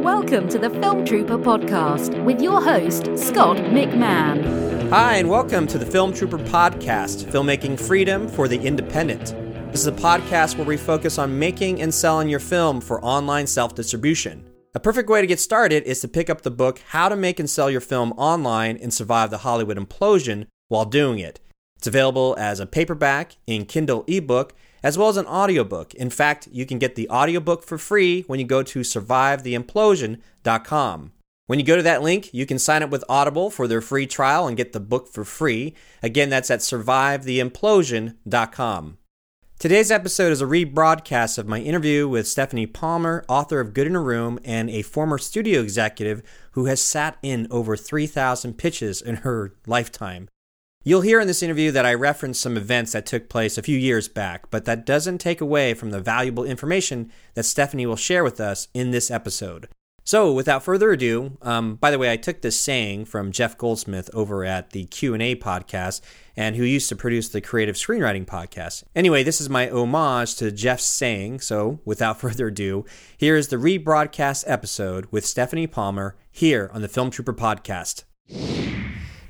Welcome to the Film Trooper podcast with your host, Scott McMahon. Hi, and welcome to the Film Trooper podcast, Filmmaking Freedom for the Independent. This is a podcast where we focus on making and selling your film for online self distribution. A perfect way to get started is to pick up the book How to Make and Sell Your Film Online and Survive the Hollywood Implosion while doing it. It's available as a paperback, in Kindle ebook, as well as an audiobook. In fact, you can get the audiobook for free when you go to survivetheimplosion.com. When you go to that link, you can sign up with Audible for their free trial and get the book for free. Again, that's at survivetheimplosion.com. Today's episode is a rebroadcast of my interview with Stephanie Palmer, author of Good in a Room and a former studio executive who has sat in over 3,000 pitches in her lifetime. You'll hear in this interview that I referenced some events that took place a few years back, but that doesn't take away from the valuable information that Stephanie will share with us in this episode. So, without further ado, um, by the way, I took this saying from Jeff Goldsmith over at the Q and A podcast, and who used to produce the Creative Screenwriting podcast. Anyway, this is my homage to Jeff's saying. So, without further ado, here is the rebroadcast episode with Stephanie Palmer here on the Film Trooper podcast.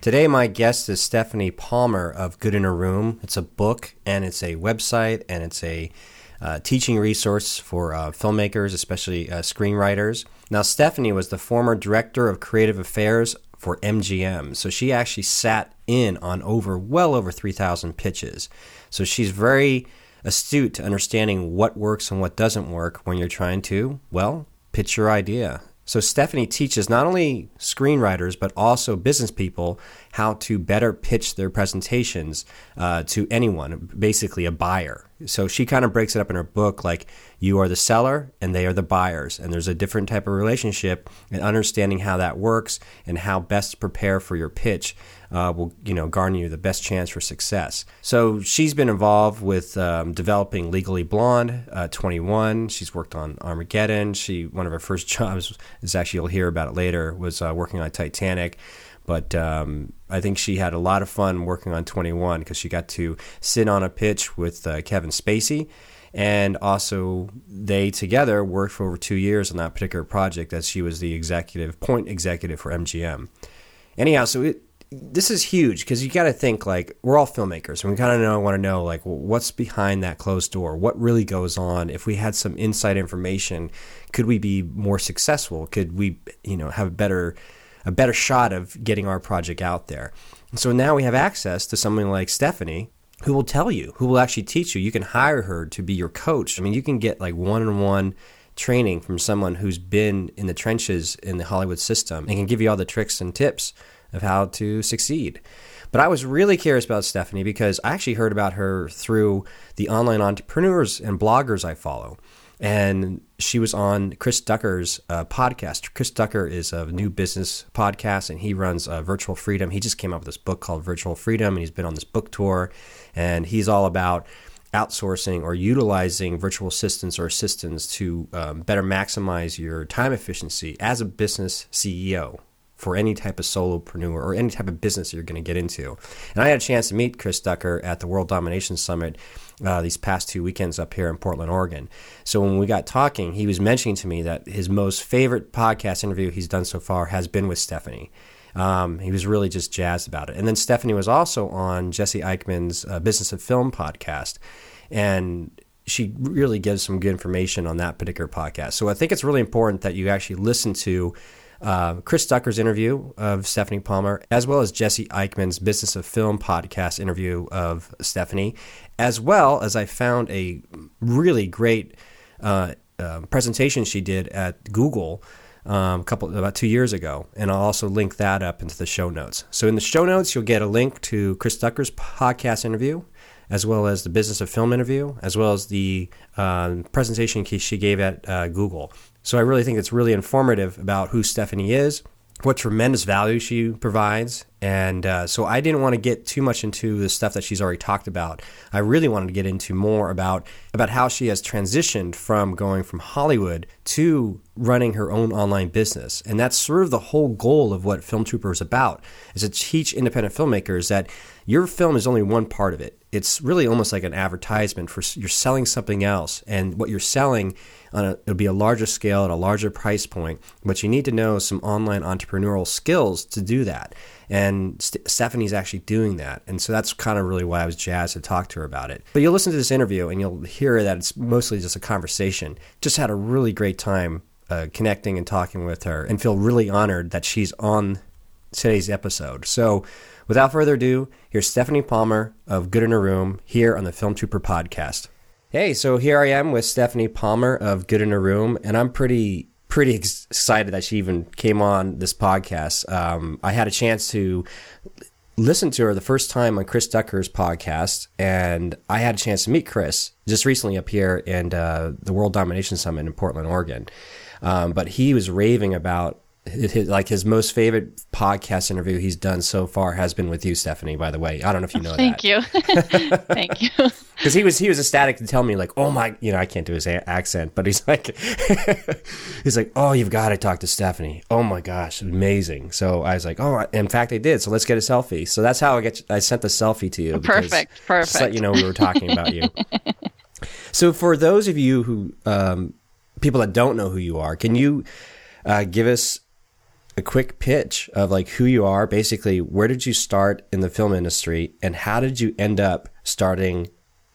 Today, my guest is Stephanie Palmer of Good in a Room. It's a book, and it's a website, and it's a uh, teaching resource for uh, filmmakers, especially uh, screenwriters. Now, Stephanie was the former director of creative affairs for MGM, so she actually sat in on over well over 3,000 pitches. So she's very astute to understanding what works and what doesn't work when you're trying to, well, pitch your idea. So Stephanie teaches not only screenwriters but also business people how to better pitch their presentations uh, to anyone, basically a buyer. So she kind of breaks it up in her book like you are the seller and they are the buyers, and there's a different type of relationship and understanding how that works and how best to prepare for your pitch uh, will you know garner you the best chance for success. So she's been involved with um, developing Legally Blonde, uh, 21. She's worked on Armageddon. She one of her first jobs is actually you'll hear about it later was uh, working on Titanic. But um, I think she had a lot of fun working on 21 because she got to sit on a pitch with uh, Kevin Spacey. And also, they together worked for over two years on that particular project as she was the executive, point executive for MGM. Anyhow, so it, this is huge because you got to think like we're all filmmakers and we kind of want to know like what's behind that closed door what really goes on if we had some inside information could we be more successful could we you know have better a better shot of getting our project out there. And so now we have access to someone like Stephanie who will tell you, who will actually teach you. You can hire her to be your coach. I mean, you can get like one on one training from someone who's been in the trenches in the Hollywood system and can give you all the tricks and tips of how to succeed. But I was really curious about Stephanie because I actually heard about her through the online entrepreneurs and bloggers I follow and she was on Chris Ducker's uh, podcast. Chris Ducker is a new business podcast, and he runs uh, Virtual Freedom. He just came out with this book called Virtual Freedom, and he's been on this book tour, and he's all about outsourcing or utilizing virtual assistants or assistants to um, better maximize your time efficiency as a business CEO for any type of solopreneur or any type of business you're going to get into. And I had a chance to meet Chris Ducker at the World Domination Summit uh, these past two weekends up here in Portland, Oregon. So when we got talking, he was mentioning to me that his most favorite podcast interview he's done so far has been with Stephanie. Um, he was really just jazzed about it. And then Stephanie was also on Jesse Eichmann's uh, Business of Film podcast. And she really gives some good information on that particular podcast. So I think it's really important that you actually listen to uh, Chris Ducker's interview of Stephanie Palmer, as well as Jesse Eichmann's Business of Film podcast interview of Stephanie, as well as I found a really great uh, uh, presentation she did at Google. Um, a couple about two years ago, and I'll also link that up into the show notes. So in the show notes, you'll get a link to Chris Ducker's podcast interview, as well as the business of film interview, as well as the uh, presentation she gave at uh, Google. So I really think it's really informative about who Stephanie is, what tremendous value she provides. And uh, so I didn't want to get too much into the stuff that she's already talked about. I really wanted to get into more about about how she has transitioned from going from Hollywood to running her own online business. And that's sort of the whole goal of what Film Trooper is about, is to teach independent filmmakers that your film is only one part of it. It's really almost like an advertisement for you're selling something else, and what you're selling on a, it'll be a larger scale at a larger price point. But you need to know some online entrepreneurial skills to do that. And St- Stephanie's actually doing that, and so that's kind of really why I was jazzed to talk to her about it. But you'll listen to this interview and you'll hear that it's mostly just a conversation. Just had a really great time uh, connecting and talking with her, and feel really honored that she's on today's episode. So Without further ado, here's Stephanie Palmer of Good in a Room here on the Film Trooper podcast. Hey, so here I am with Stephanie Palmer of Good in a Room, and I'm pretty pretty excited that she even came on this podcast. Um, I had a chance to listen to her the first time on Chris Ducker's podcast, and I had a chance to meet Chris just recently up here in uh, the World Domination Summit in Portland, Oregon. Um, but he was raving about his, like his most favorite podcast interview he's done so far has been with you, Stephanie. By the way, I don't know if you know Thank that. you. Thank you. Because he was he was ecstatic to tell me like, oh my, you know, I can't do his a- accent, but he's like, he's like, oh, you've got to talk to Stephanie. Oh my gosh, amazing. So I was like, oh, in fact, I did. So let's get a selfie. So that's how I get. I sent the selfie to you. Perfect. Perfect. Let you know we were talking about you. so for those of you who um, people that don't know who you are, can you uh, give us a quick pitch of like who you are, basically where did you start in the film industry and how did you end up starting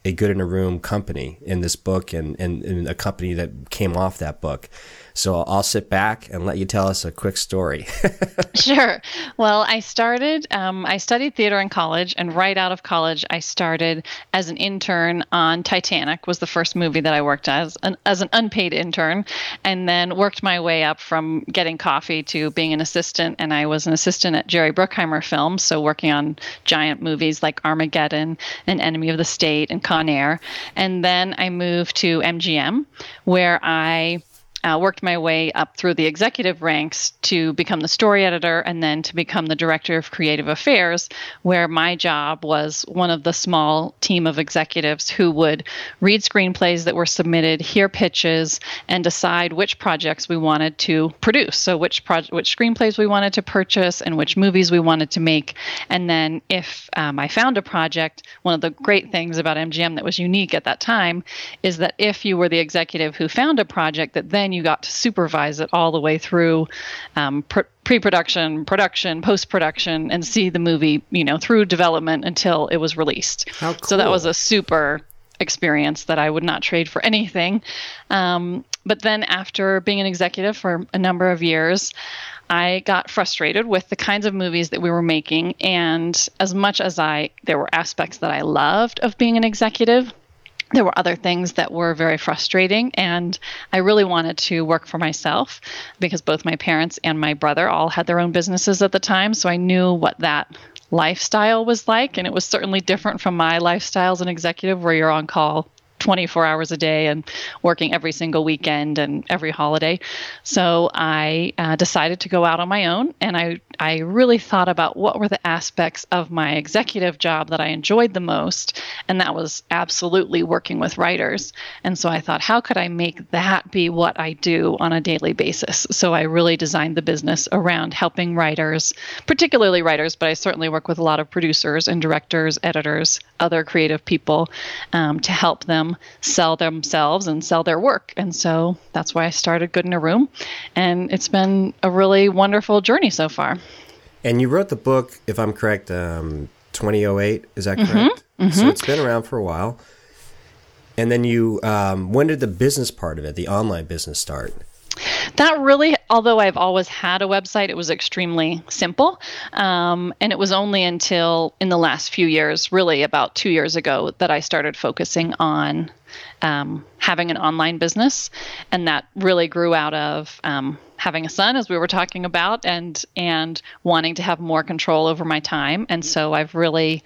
a good in a room company in this book and, and, and a company that came off that book. So I'll sit back and let you tell us a quick story. sure. Well, I started, um, I studied theater in college, and right out of college, I started as an intern on Titanic, was the first movie that I worked as, an, as an unpaid intern, and then worked my way up from getting coffee to being an assistant. And I was an assistant at Jerry Bruckheimer Films, so working on giant movies like Armageddon and Enemy of the State and Con Air. And then I moved to MGM, where I uh, worked my way up through the executive ranks to become the story editor and then to become the director of creative affairs, where my job was one of the small team of executives who would read screenplays that were submitted, hear pitches, and decide which projects we wanted to produce. So which project, which screenplays we wanted to purchase, and which movies we wanted to make. And then if um, I found a project, one of the great things about MGM that was unique at that time is that if you were the executive who found a project, that then you got to supervise it all the way through um, pre-production, production, post-production, and see the movie, you know, through development until it was released. Cool. So that was a super experience that I would not trade for anything. Um, but then after being an executive for a number of years, I got frustrated with the kinds of movies that we were making. And as much as I, there were aspects that I loved of being an executive, there were other things that were very frustrating and i really wanted to work for myself because both my parents and my brother all had their own businesses at the time so i knew what that lifestyle was like and it was certainly different from my lifestyle as an executive where you're on call 24 hours a day and working every single weekend and every holiday. So I uh, decided to go out on my own and I, I really thought about what were the aspects of my executive job that I enjoyed the most. And that was absolutely working with writers. And so I thought, how could I make that be what I do on a daily basis? So I really designed the business around helping writers, particularly writers, but I certainly work with a lot of producers and directors, editors, other creative people um, to help them them sell themselves and sell their work. And so that's why I started Good in a Room. And it's been a really wonderful journey so far. And you wrote the book, if I'm correct, um, 2008. Is that correct? Mm-hmm, mm-hmm. So it's been around for a while. And then you, um, when did the business part of it, the online business start? That really, although I've always had a website, it was extremely simple. Um, and it was only until in the last few years, really about two years ago, that I started focusing on um, having an online business. And that really grew out of um, having a son, as we were talking about, and and wanting to have more control over my time. And so I've really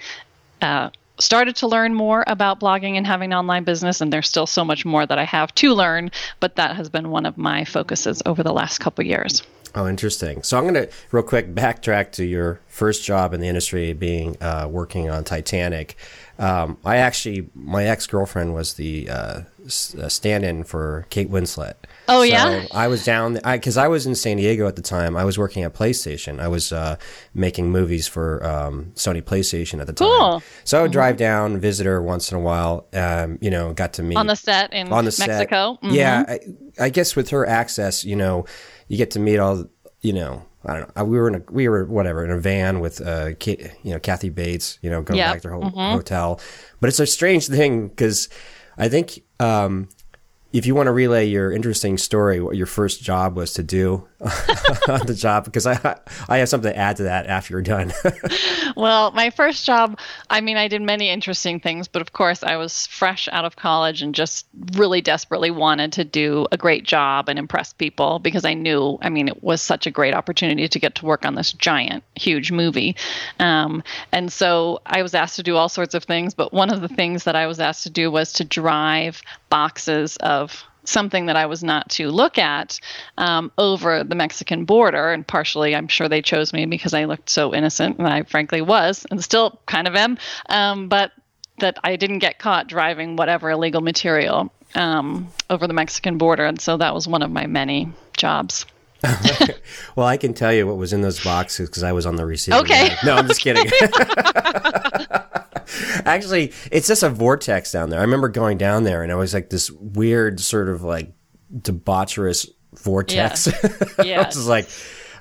uh, started to learn more about blogging and having an online business, and there's still so much more that I have to learn, but that has been one of my focuses over the last couple years. Oh, interesting. So I'm going to real quick backtrack to your first job in the industry, being uh, working on Titanic. Um, I actually, my ex girlfriend was the uh, s- uh, stand-in for Kate Winslet. Oh, So yeah? I was down because I, was in San Diego at the time. I was working at PlayStation. I was uh, making movies for um, Sony PlayStation at the time. Cool. So I would drive down, visit her once in a while. Um, you know, got to meet On the set in on the set. Mexico. Mhm. Yeah, I, I guess with her access, you know, you get to meet all. You know, I don't know. We were in a we were whatever in a van with uh, Kate, you know, Kathy Bates. You know, going Yep. back to her ho- hotel. But it's a strange thing because I think um, if you want to relay your interesting story, what your first job was to do on the job, because I I have something to add to that after you're done. Well, my first job, I mean, I did many interesting things, but of course, I was fresh out of college and just really desperately wanted to do a great job and impress people because I knew, I mean, it was such a great opportunity to get to work on this giant, huge movie. Um, and so I was asked to do all sorts of things, but one of the things that I was asked to do was to drive boxes of something that I was not to look at um, over the Mexican border. And partially, I'm sure they chose me because I looked so innocent, and I frankly was, and still kind of am. Um, but that I didn't get caught driving whatever illegal material um, over the Mexican border. And so that was one of my many jobs. well, I can tell you what was in those boxes because I was on the receiving Okay. end. No, I'm just kidding. Actually, it's just a vortex down there. I remember going down there and it was like this weird sort of like debaucherous vortex. Yeah. It was like,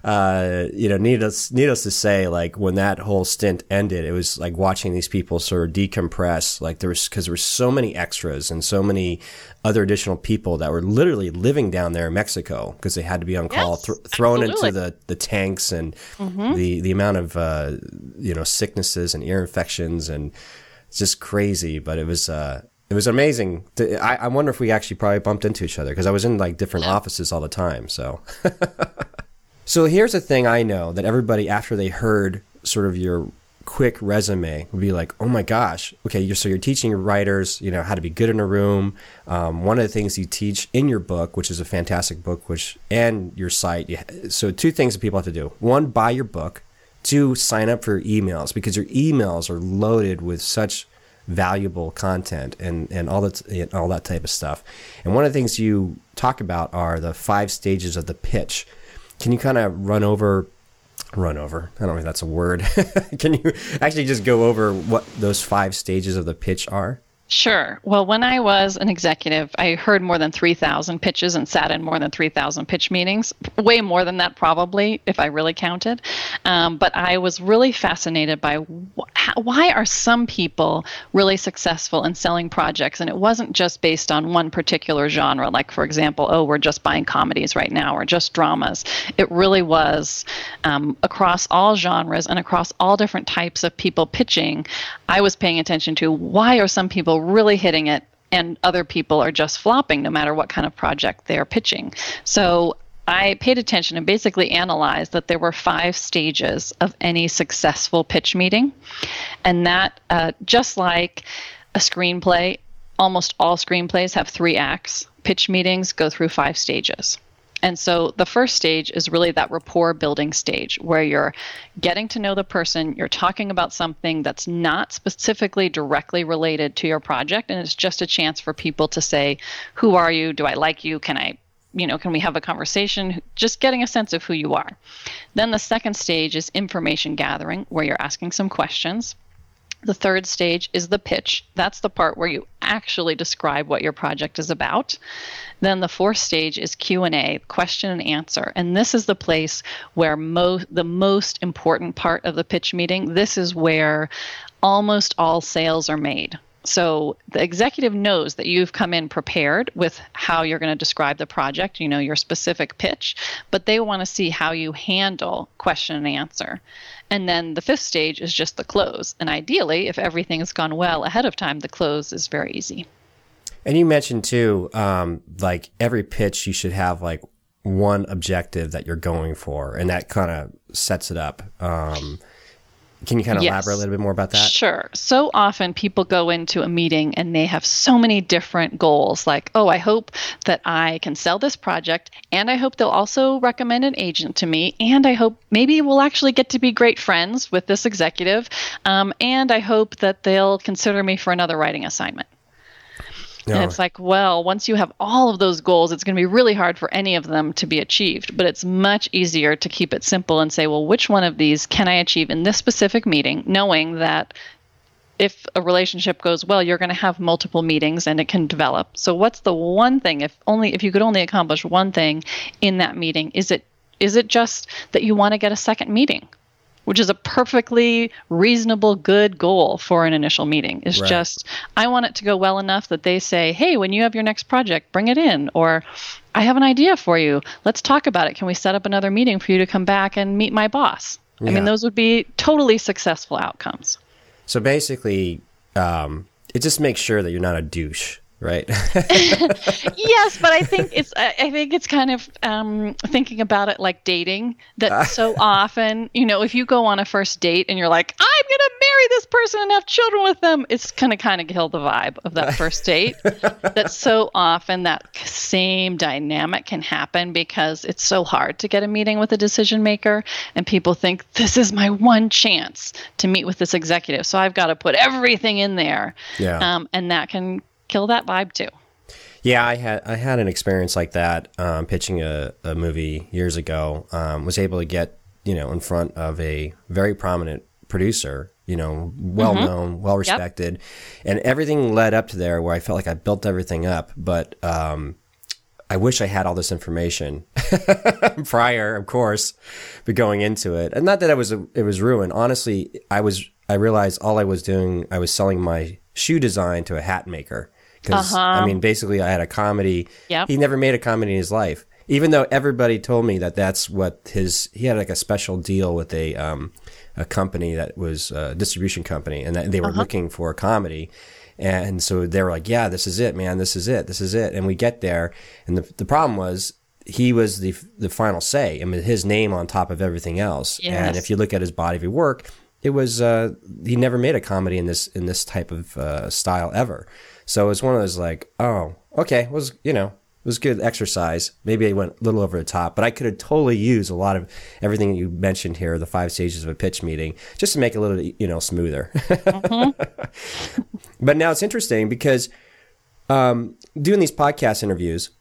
uh, you know, needless, needless to say, like when that whole stint ended, it was like watching these people sort of decompress. Like there was, cause there were so many extras and so many other additional people that were literally living down there in Mexico because they had to be on call, Yes, thr thrown into the, the tanks and the, the amount of, uh, you know, sicknesses and ear infections and it's just crazy. But it was, uh, it was amazing. To, I, I wonder if we actually probably bumped into each other because I was in like different offices all the time. So, so here's the thing I know that everybody after they heard sort of your quick resume would be like, oh my gosh, okay, you're, so you're teaching writers, you know, how to be good in a room. Um, one of the things you teach in your book, which is a fantastic book, which and your site. So two things that people have to do: one, buy your book; two, sign up for your emails because your emails are loaded with such valuable content and, and all that and all that type of stuff. And one of the things you talk about are the five stages of the pitch. Can you kind of run over run over? I don't know if that's a word. Can you actually just go over what those five stages of the pitch are? Sure. Well, when I was an executive, I heard more than 3,000 pitches and sat in more than 3,000 pitch meetings. Way more than that, probably, if I really counted. Um, but I was really fascinated by wh- why are some people really successful in selling projects? And it wasn't just based on one particular genre, like, for example, oh, we're just buying comedies right now or just dramas. It really was um, across all genres and across all different types of people pitching. I was paying attention to why are some people really hitting it and other people are just flopping no matter what kind of project they're pitching. So I paid attention and basically analyzed that there were five stages of any successful pitch meeting. And that, uh, just like a screenplay, almost all screenplays have three acts. Pitch meetings go through five stages. And so the first stage is really that rapport building stage where you're getting to know the person, you're talking about something that's not specifically directly related to your project, and it's just a chance for people to say, Who are you? Do I like you? Can I you know, can we have a conversation? Just getting a sense of who you are. Then the second stage is information gathering, where you're asking some questions. The third stage is the pitch. That's the part where you actually describe what your project is about. Then the fourth stage is Q&A, question and answer. And this is the place where mo- the most important part of the pitch meeting, this is where almost all sales are made. So the executive knows that you've come in prepared with how you're going to describe the project, you know, your specific pitch, but they want to see how you handle question and answer. And then the fifth stage is just the close. And ideally, if everything has gone well ahead of time, the close is very easy. And you mentioned too, um, like every pitch, you should have like one objective that you're going for, and that kind of sets it up. Um, Can you kind of Yes. elaborate a little bit more about that? Sure. So often people go into a meeting and they have so many different goals like, oh, I hope that I can sell this project, and I hope they'll also recommend an agent to me, and I hope maybe we'll actually get to be great friends with this executive, um, and I hope that they'll consider me for another writing assignment. No. And it's like, well, once you have all of those goals, it's going to be really hard for any of them to be achieved. But it's much easier to keep it simple and say, well, which one of these can I achieve in this specific meeting, knowing that if a relationship goes well, you're going to have multiple meetings and it can develop. So what's the one thing if only if you could only accomplish one thing in that meeting, is it is it just that you want to get a second meeting? Which is a perfectly reasonable good goal for an initial meeting. Is Right. just I want it to go well enough that they say, "Hey, when you have your next project, bring it in," or "I have an idea for you. Let's talk about it. Can we set up another meeting for you to come back and meet my boss?" I mean, those would be totally successful outcomes. So basically, um, it just makes sure that you're not a douche, right? yes, but I think it's I think it's kind of um, thinking about it like dating. That so often, you know, if you go on a first date and you're like, I'm gonna marry this person and have children with them, it's gonna kind of kill the vibe of that first date. that so often that same dynamic can happen because it's so hard to get a meeting with a decision maker, and people think this is my one chance to meet with this executive, so I've got to put everything in there. Yeah. Um, and that can kill that vibe too. Yeah, I had I had an experience like that um, pitching a, a movie years ago. Um, was able to get you know in front of a very prominent producer, you know, well known, well respected, and everything led up to there where I felt like I built everything up, but um, I wish I had all this information prior, of course, but going into it, and not that it was a, it was ruined. Honestly, I was I realized all I was doing I was selling my shoe design to a hat maker because I mean basically I had a comedy. Yep. He never made a comedy in his life, even though everybody told me that that's what his he had like a special deal with a um a company that was a distribution company and that they were looking for a comedy. And so they were like, yeah, this is it, man. This is it. This is it. And we get there. And the, the problem was he was the, the final say. I mean, his name on top of everything else. And if you look at his body of work, it was, uh, he never made a comedy in this, in this type of, uh, style ever. So it's one of those like, oh, okay. It was, you know, it was good exercise. Maybe I went a little over the top, but I could have totally used a lot of everything that you mentioned here, the five stages of a pitch meeting, just to make it a little, you know, smoother. but now it's interesting because um, doing these podcast interviews,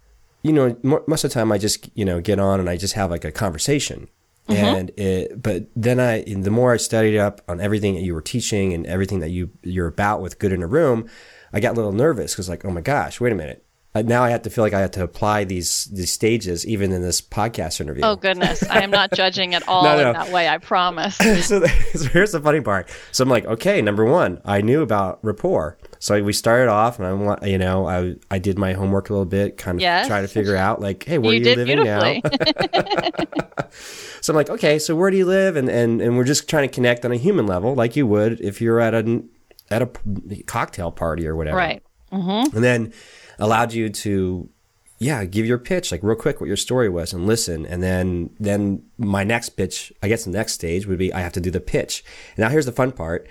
you know, most of the time I just, you know, get on and I just have like a conversation. And it, but then I, the more I studied up on everything that you were teaching and everything that you you're about with good in a room, I got a little nervous because like, oh my gosh, wait a minute. Now I have to feel like I have to apply these these stages even in this podcast interview. Oh goodness, I am not judging at all No, no. in that way. I promise. so, so here's the funny part. So I'm like, okay, number one, I knew about rapport. So we started off, and I want, you know, I I did my homework a little bit, kind of Yes. try to figure out, like, hey, where You are you living now? so I'm like, okay, so where do you live? And and and we're just trying to connect on a human level, like you would if you're at a at a cocktail party or whatever. Right. and then allowed you to yeah give your pitch like real quick what your story was and listen. And then then my next pitch i guess the next stage would be i have to do the pitch. And now here's the fun part.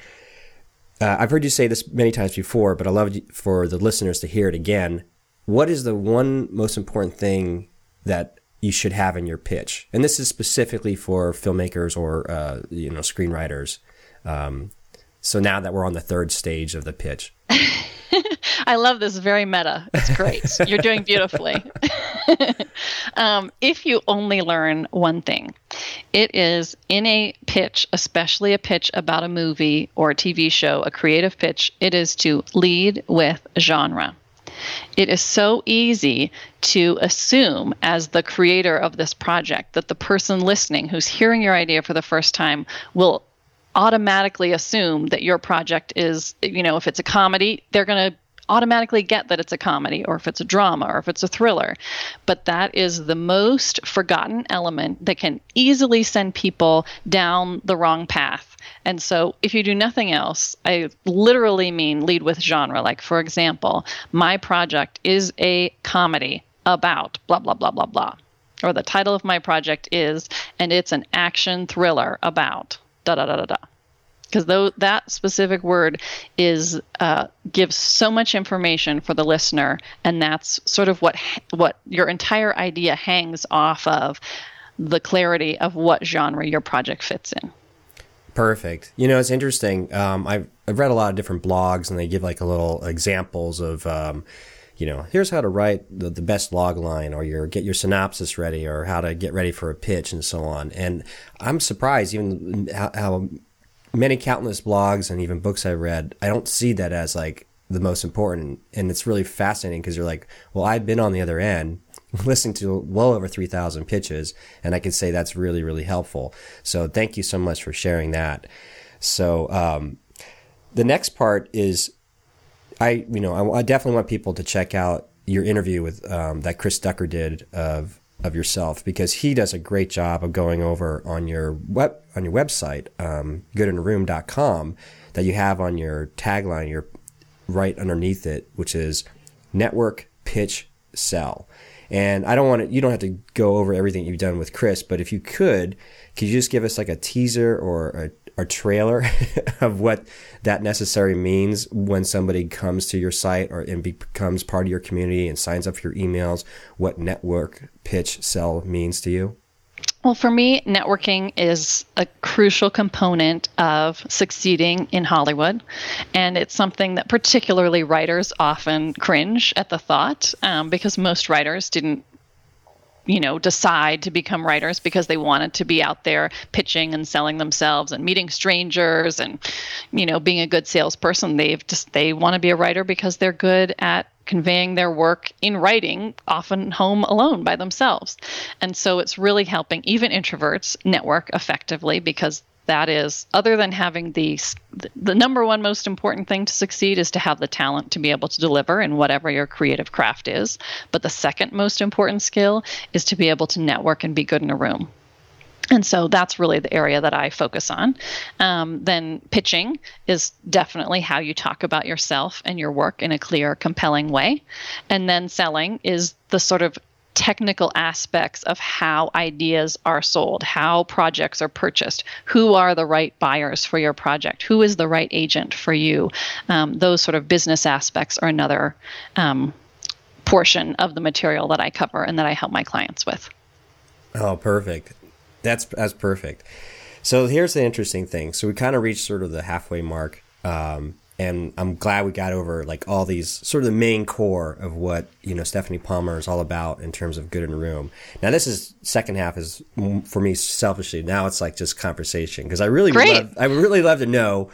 Uh, i've heard you say this many times before but i love for the listeners to hear it again. What is the one most important thing that you should have in your pitch? And this is specifically for filmmakers or uh, you know screenwriters. Um, so now that we're on the third stage of the pitch I love this. Very meta. It's great. You're doing beautifully. um, if you only learn one thing, it is in a pitch, especially a pitch about a movie or a TV show, a creative pitch, it is to lead with genre. It is so easy to assume, as the creator of this project, that the person listening who's hearing your idea for the first time will automatically assume that your project is, you know, if it's a comedy, they're going to automatically get that it's a comedy or if it's a drama or if it's a thriller. But that is the most forgotten element that can easily send people down the wrong path. And so, if you do nothing else, I literally mean lead with genre. Like, for example, my project is a comedy about blah, blah, blah, blah, blah. Or the title of my project is, and it's an action thriller about da da da da da. because though that specific word is uh, gives so much information for the listener, and that's sort of what what your entire idea hangs off of the clarity of what genre your project fits in. Perfect. You know, it's interesting. Um, I've, I've read a lot of different blogs, and they give like a little examples of, um, you know, here's how to write the, the best log line, or your get your synopsis ready, or how to get ready for a pitch, and so on. And I'm surprised, even how, how many countless blogs and even books I read, I don't see that as like the most important. And it's really fascinating because you're like, well, I've been on the other end listening to well over 3,000 pitches, and I can say that's really, really helpful. So thank you so much for sharing that. So um, the next part is, I you know I, I, definitely want people to check out your interview with um, that Chris Ducker did of of yourself because he does a great job of going over on your web on your website um, goodinaroom.com that you have on your tagline your right underneath it which is network pitch sell. And I don't want to, you don't have to go over everything you've done with Chris, but if you could, could you just give us like a teaser or a, a trailer of what that necessary means when somebody comes to your site or and becomes part of your community and signs up for your emails? What network pitch sell means to you? Well, for me, networking is a crucial component of succeeding in Hollywood. And it's something that particularly writers often cringe at the thought um, because most writers didn't you know decide to become writers because they wanted to be out there pitching and selling themselves and meeting strangers and you know being a good salesperson they've just they want to be a writer because they're good at conveying their work in writing, often home alone by themselves. And so it's really helping even introverts network effectively because that is other than having the the number one most important thing to succeed is to have the talent to be able to deliver in whatever your creative craft is but the second most important skill is to be able to network and be good in a room and so that's really the area that I focus on. Um, then pitching is definitely how you talk about yourself and your work in a clear, compelling way. And then selling is the sort of technical aspects of how ideas are sold, how projects are purchased, who are the right buyers for your project, who is the right agent for you. Um, those sort of business aspects are another um, portion of the material that I cover and that I help my clients with. Oh, perfect. That's that's perfect. So here's the interesting thing. So we kind of reached sort of the halfway mark, um, and I'm glad we got over like all these sort of the main core of what you know Stephanie Palmer is all about in terms of good in a room. Now this is second half is for me selfishly. Now it's like just conversation because I really Great. love, I would really love to know.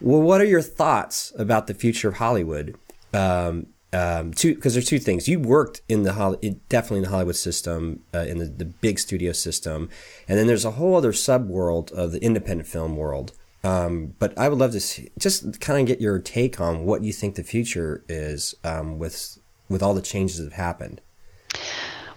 Well, what are your thoughts about the future of Hollywood? Um, um, two because there's two things. You worked in the Hollywood, definitely in the Hollywood system, uh, in the, the big studio system, and then there's a whole other sub world of the independent film world. Um, but I would love to see, just kind of get your take on what you think the future is um, with with all the changes that have happened.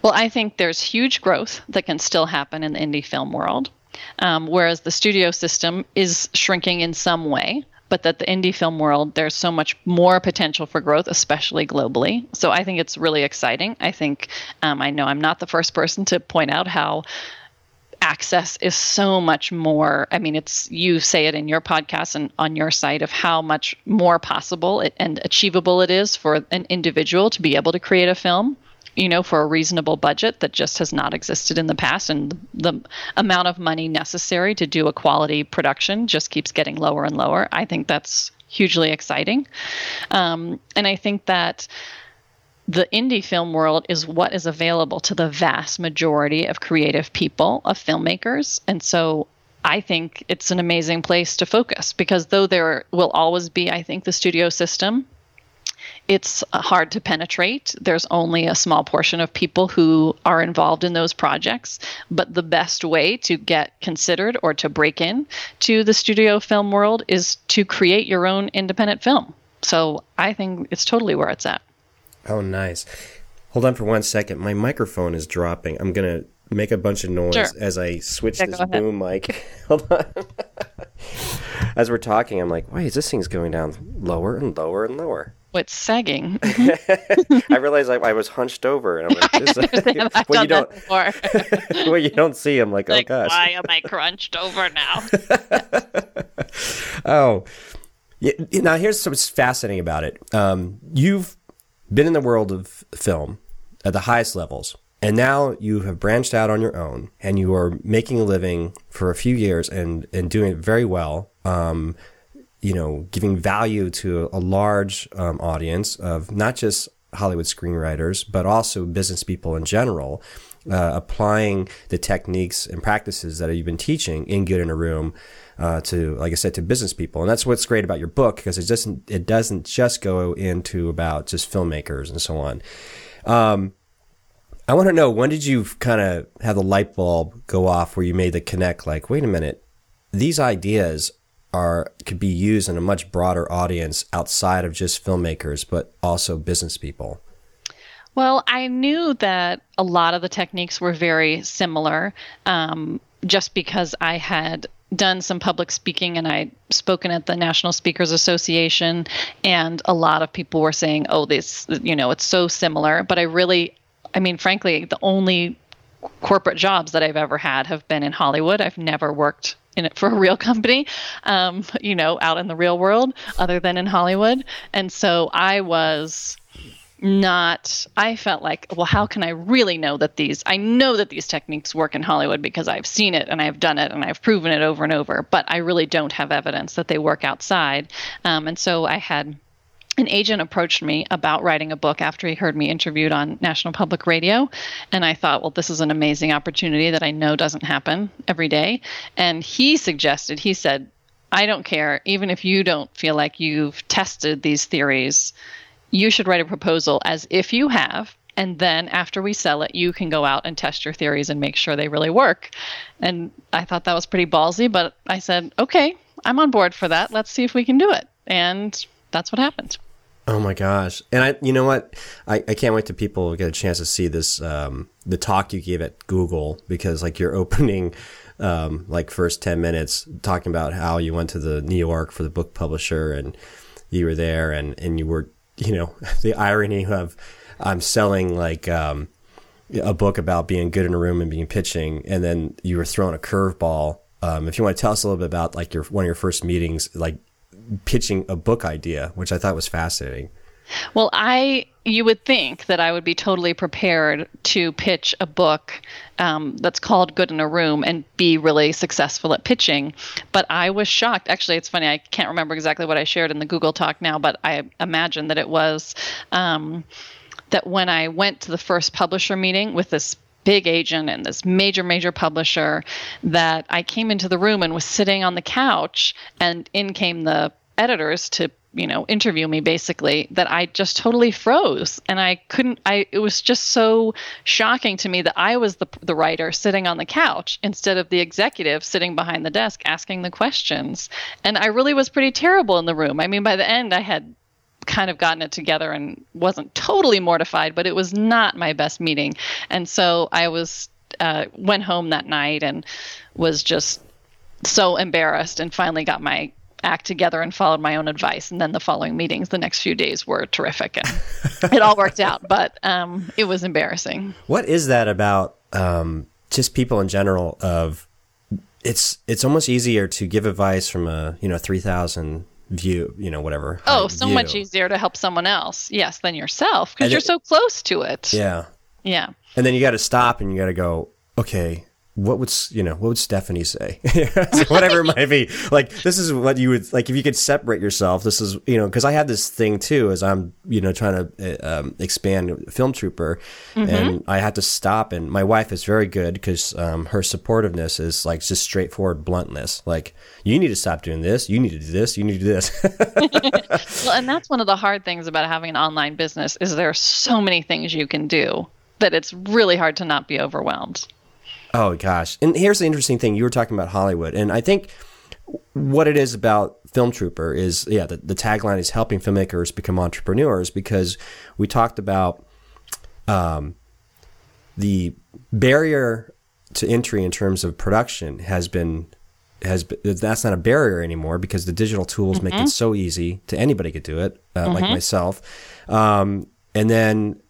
Well, I think there's huge growth that can still happen in the indie film world, um, whereas the studio system is shrinking in some way but that the indie film world, there's so much more potential for growth, especially globally. So I think it's really exciting. I think um, I know I'm not the first person to point out how access is so much more i mean it's you say it in your podcast and on your site of how much more possible it, and achievable it is for an individual to be able to create a film you know, for a reasonable budget that just has not existed in the past. And the amount of money necessary to do a quality production just keeps getting lower and lower. I think that's hugely exciting. Um, and I think that the indie film world is what is available to the vast majority of creative people, of filmmakers. And so I think it's an amazing place to focus because though there will always be, I think, the studio system it's hard to penetrate. There's only a small portion of people who are involved in those projects. But the best way to get considered or to break in to the studio film world is to create your own independent film. So I think it's totally where it's at. Oh, nice. Hold on for one second. My microphone is dropping. I'm going to make a bunch of noise sure. as I switch yeah, this boom mic. Hold on. as we're talking, I'm like, wait, is this thing's going down lower and lower and lower. What's sagging. I realized I, I was hunched over, and I went, I've well, done you don't, that before. you don't see. I'm like, oh gosh. why am I crunched over now? Oh, yeah, now here's what's fascinating about it. Um, you've been in the world of film at the highest levels, and now you have branched out on your own, and you are making a living for a few years and and doing it very well. Um, you know, giving value to a large um, audience of not just Hollywood screenwriters, but also business people in general, uh, applying the techniques and practices that you've been teaching in Good in a Room uh, to, like I said, to business people. And that's what's great about your book because it doesn't it doesn't just go into about just filmmakers and so on. Um, I want to know when did you kind of have the light bulb go off where you made the connect? Like, wait a minute, these ideas are could be used in a much broader audience outside of just filmmakers, but also business people. Well, I knew that a lot of the techniques were very similar um, just because I had done some public speaking and I'd spoken at the National Speakers Association, and a lot of people were saying, oh, this, you know, it's so similar. But I really, I mean, frankly, the only corporate jobs that I've ever had have been in Hollywood. I've never worked in it for a real company, um, you know, out in the real world other than in Hollywood. And so I was not i felt like well how can i really know that these i know that these techniques work in hollywood because i've seen it and i've done it and i've proven it over and over but i really don't have evidence that they work outside um, and so i had an agent approached me about writing a book after he heard me interviewed on National Public Radio. And I thought, well, this is an amazing opportunity that I know doesn't happen every day. And he suggested, he said, I don't care, even if you don't feel like you've tested these theories, you should write a proposal as if you have. And then after we sell it, you can go out and test your theories and make sure they really work. And I thought that was pretty ballsy, but I said, okay, I'm on board for that. Let's see if we can do it. And that's what happened. Oh my gosh! And I, you know what? I, I can't wait to people get a chance to see this, um, the talk you gave at Google because like you're opening, um, like first ten minutes talking about how you went to the New York for the book publisher and you were there and and you were, you know, the irony of I'm selling like um, a book about being good in a room and being pitching, and then you were throwing a curveball. Um, if you want to tell us a little bit about like your one of your first meetings, like pitching a book idea, which I thought was fascinating. Well, I you would think that I would be totally prepared to pitch a book um, that's called Good in a Room and be really successful at pitching. But I was shocked. Actually, it's funny. I can't remember exactly what I shared in the Google Talk now, but I imagine that it was um, that when I went to the first publisher meeting with this big agent and this major major publisher that I came into the room and was sitting on the couch and in came the editors to you know interview me basically that i just totally froze. And i couldn't i it was just so shocking to me that i was the the writer sitting on the couch instead of the executive sitting behind the desk asking the questions. And i really was pretty terrible in the room. I mean by the end i had kind of gotten it together and wasn't totally mortified but it was not my best meeting. And so i was uh, went home that night and was just so embarrassed and finally got my act together and followed my own advice. And then the following meetings, the next few days were terrific, and it all worked out. But um, it was embarrassing. What is that about? Um, just people in general. Of it's it's almost easier to give advice from a you know three thousand view, you know whatever. Oh, so view. much easier to help someone else, yes, than yourself because you're so close to it. Yeah, yeah. And then you got to stop and you got to go. Okay, what would you know what would stephanie say? Whatever it might be. Like this is what you would like if you could separate yourself this is you know because i had this thing too as i'm you know trying to uh, um, expand film trooper mm-hmm. and i had to stop and my wife is very good because um, her supportiveness is like just straightforward bluntness. Like you need to stop doing this. You need to do this. You need to do this. Well and that's one of the hard things about having an online business is there are so many things you can do that it's really hard to not be overwhelmed Oh gosh. And here's the interesting thing. You were talking about Hollywood. And I think what it is about Film Trooper is, yeah, the, the tagline is helping filmmakers become entrepreneurs because we talked about um, the barrier to entry in terms of production has been has been, that's not a barrier anymore because the digital tools make it so easy to anybody could do it, uh, like myself. Um, and then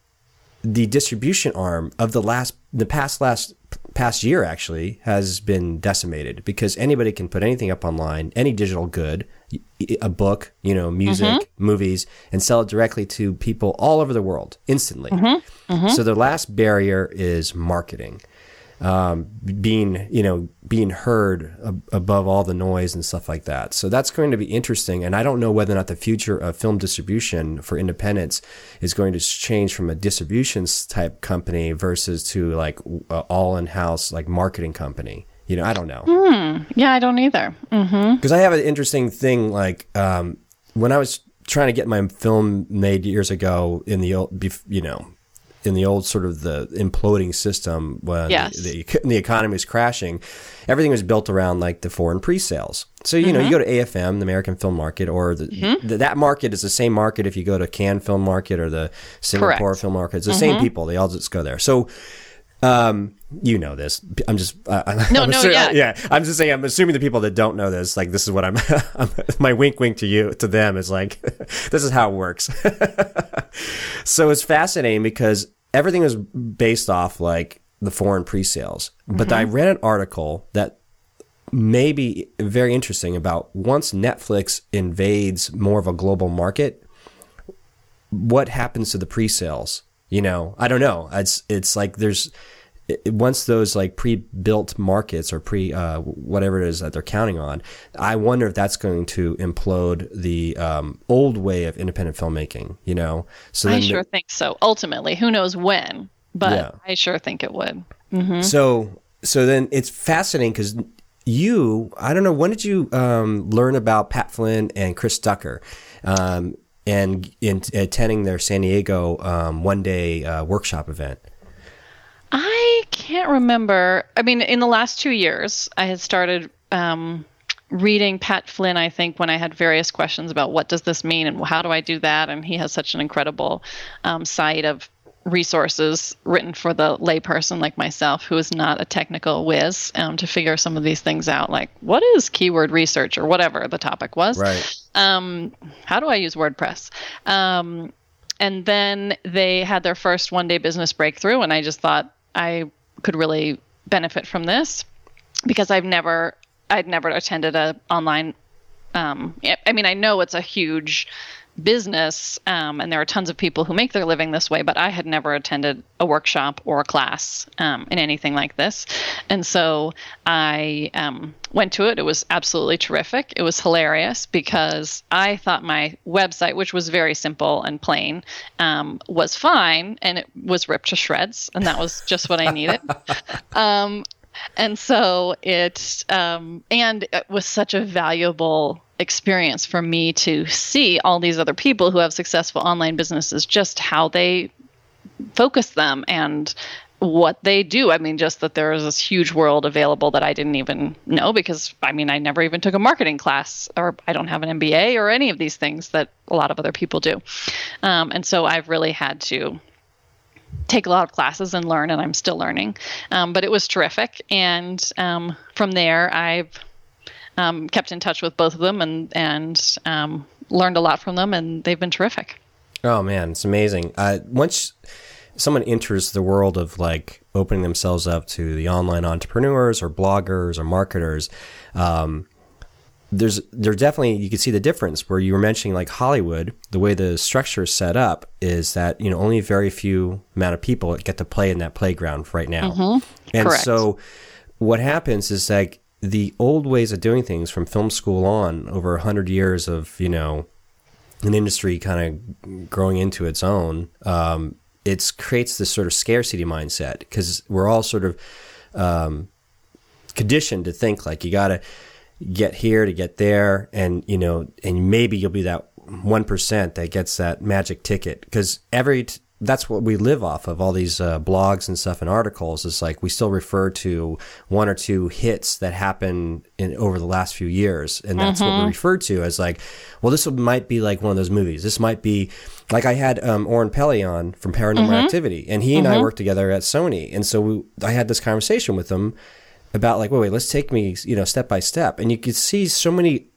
the distribution arm of the last the past last past year actually has been decimated because anybody can put anything up online any digital good a book you know music mm-hmm. movies and sell it directly to people all over the world instantly. Mm-hmm. Mm-hmm. So the last barrier is marketing um, being you know being heard ab- above all the noise and stuff like that. So that's going to be interesting, and I don't know whether or not the future of film distribution for independents is going to change from a distribution type company versus to like a all in house like marketing company. You know, I don't know Yeah, I don't either. Mm. because I have an interesting thing like um, when I was trying to get my film made years ago in the old, you know, in the old sort of the imploding system when Yes. the, the, economy was crashing, everything was built around like the foreign pre-sales. So you know, you mm-hmm. go to AFM, the American Film Market, or the, mm-hmm. the, that market is the same market if you go to Cannes Film Market or the Singapore Correct. Film Market. It's the same mm-hmm. people. They all just go there. So. Um, you know this. I'm just uh, No, I'm no, assu- yeah. yeah. I'm just saying. I'm assuming the people that don't know this, like, this is what I'm. I'm my wink, wink to you, to them is like, this is how it works. so it's fascinating because everything was based off like the foreign pre-sales. But I read an article that may be very interesting about once Netflix invades more of a global market, what happens to the pre-sales? You know, I don't know. It's it's like there's once those like pre-built markets or pre uh, whatever it is that they're counting on, I wonder if that's going to implode the um, old way of independent filmmaking. You know, so I sure think so. Ultimately, who knows when, but Yeah. I sure think it would. So so then it's fascinating because you I don't know when did you um, learn about Pat Flynn and Chris Ducker, um, and in attending their San Diego um, one day uh, workshop event. I can't remember. I mean, in the last two years, I had started um, reading Pat Flynn. I think when I had various questions about what does this mean and how do I do that, and he has such an incredible um, site of resources written for the layperson like myself who is not a technical whiz um, to figure some of these things out like what is keyword research or whatever the topic was Right. um, how do I use WordPress? Um, and then they had their first one day business breakthrough, and I just thought I could really benefit from this because I've never, I'd never attended a online. Um, I- mean, I know it's a huge business, um, and there are tons of people who make their living this way, but I had never attended a workshop or a class um, in anything like this. And so I um, went to it. It was absolutely terrific. It was hilarious because I thought my website, which was very simple and plain, um, was fine, and it was ripped to shreds, and that was just what I needed. Um, and so it um, and it was such a valuable experience for me to see all these other people who have successful online businesses just how they focus them and what they do. I mean, just that there is this huge world available that I didn't even know because I mean, I never even took a marketing class or I don't have an MBA or any of these things that a lot of other people do. Um, and so I've really had to take a lot of classes and learn, and I'm still learning. Um, but it was terrific. And um, from there, I've um, kept in touch with both of them and, and um, learned a lot from them, and they've been terrific. Oh man, it's amazing. Uh, once someone enters the world of like opening themselves up to the online entrepreneurs or bloggers or marketers, um, there's there's definitely you can see the difference where you were mentioning like Hollywood, the way the structure is set up is that you know only a very few amount of people get to play in that playground right now, and Correct. so what happens is like the old ways of doing things from film school on over a hundred years of you know an industry kind of growing into its own, um, it creates this sort of scarcity mindset because we're all sort of um, conditioned to think like you got to get here to get there, and you know, and maybe you'll be that one percent that gets that magic ticket because every t- that's what we live off of all these uh, blogs and stuff and articles. Is like we still refer to one or two hits that happen in over the last few years. And that's what we refer to as like well this might be like one of those movies. This might be like i had um, Oren Peli on from paranormal activity and he and i worked together at sony. And so we, i had this conversation with him about like, wait, wait, let's take me, you know, step by step, and you could see so many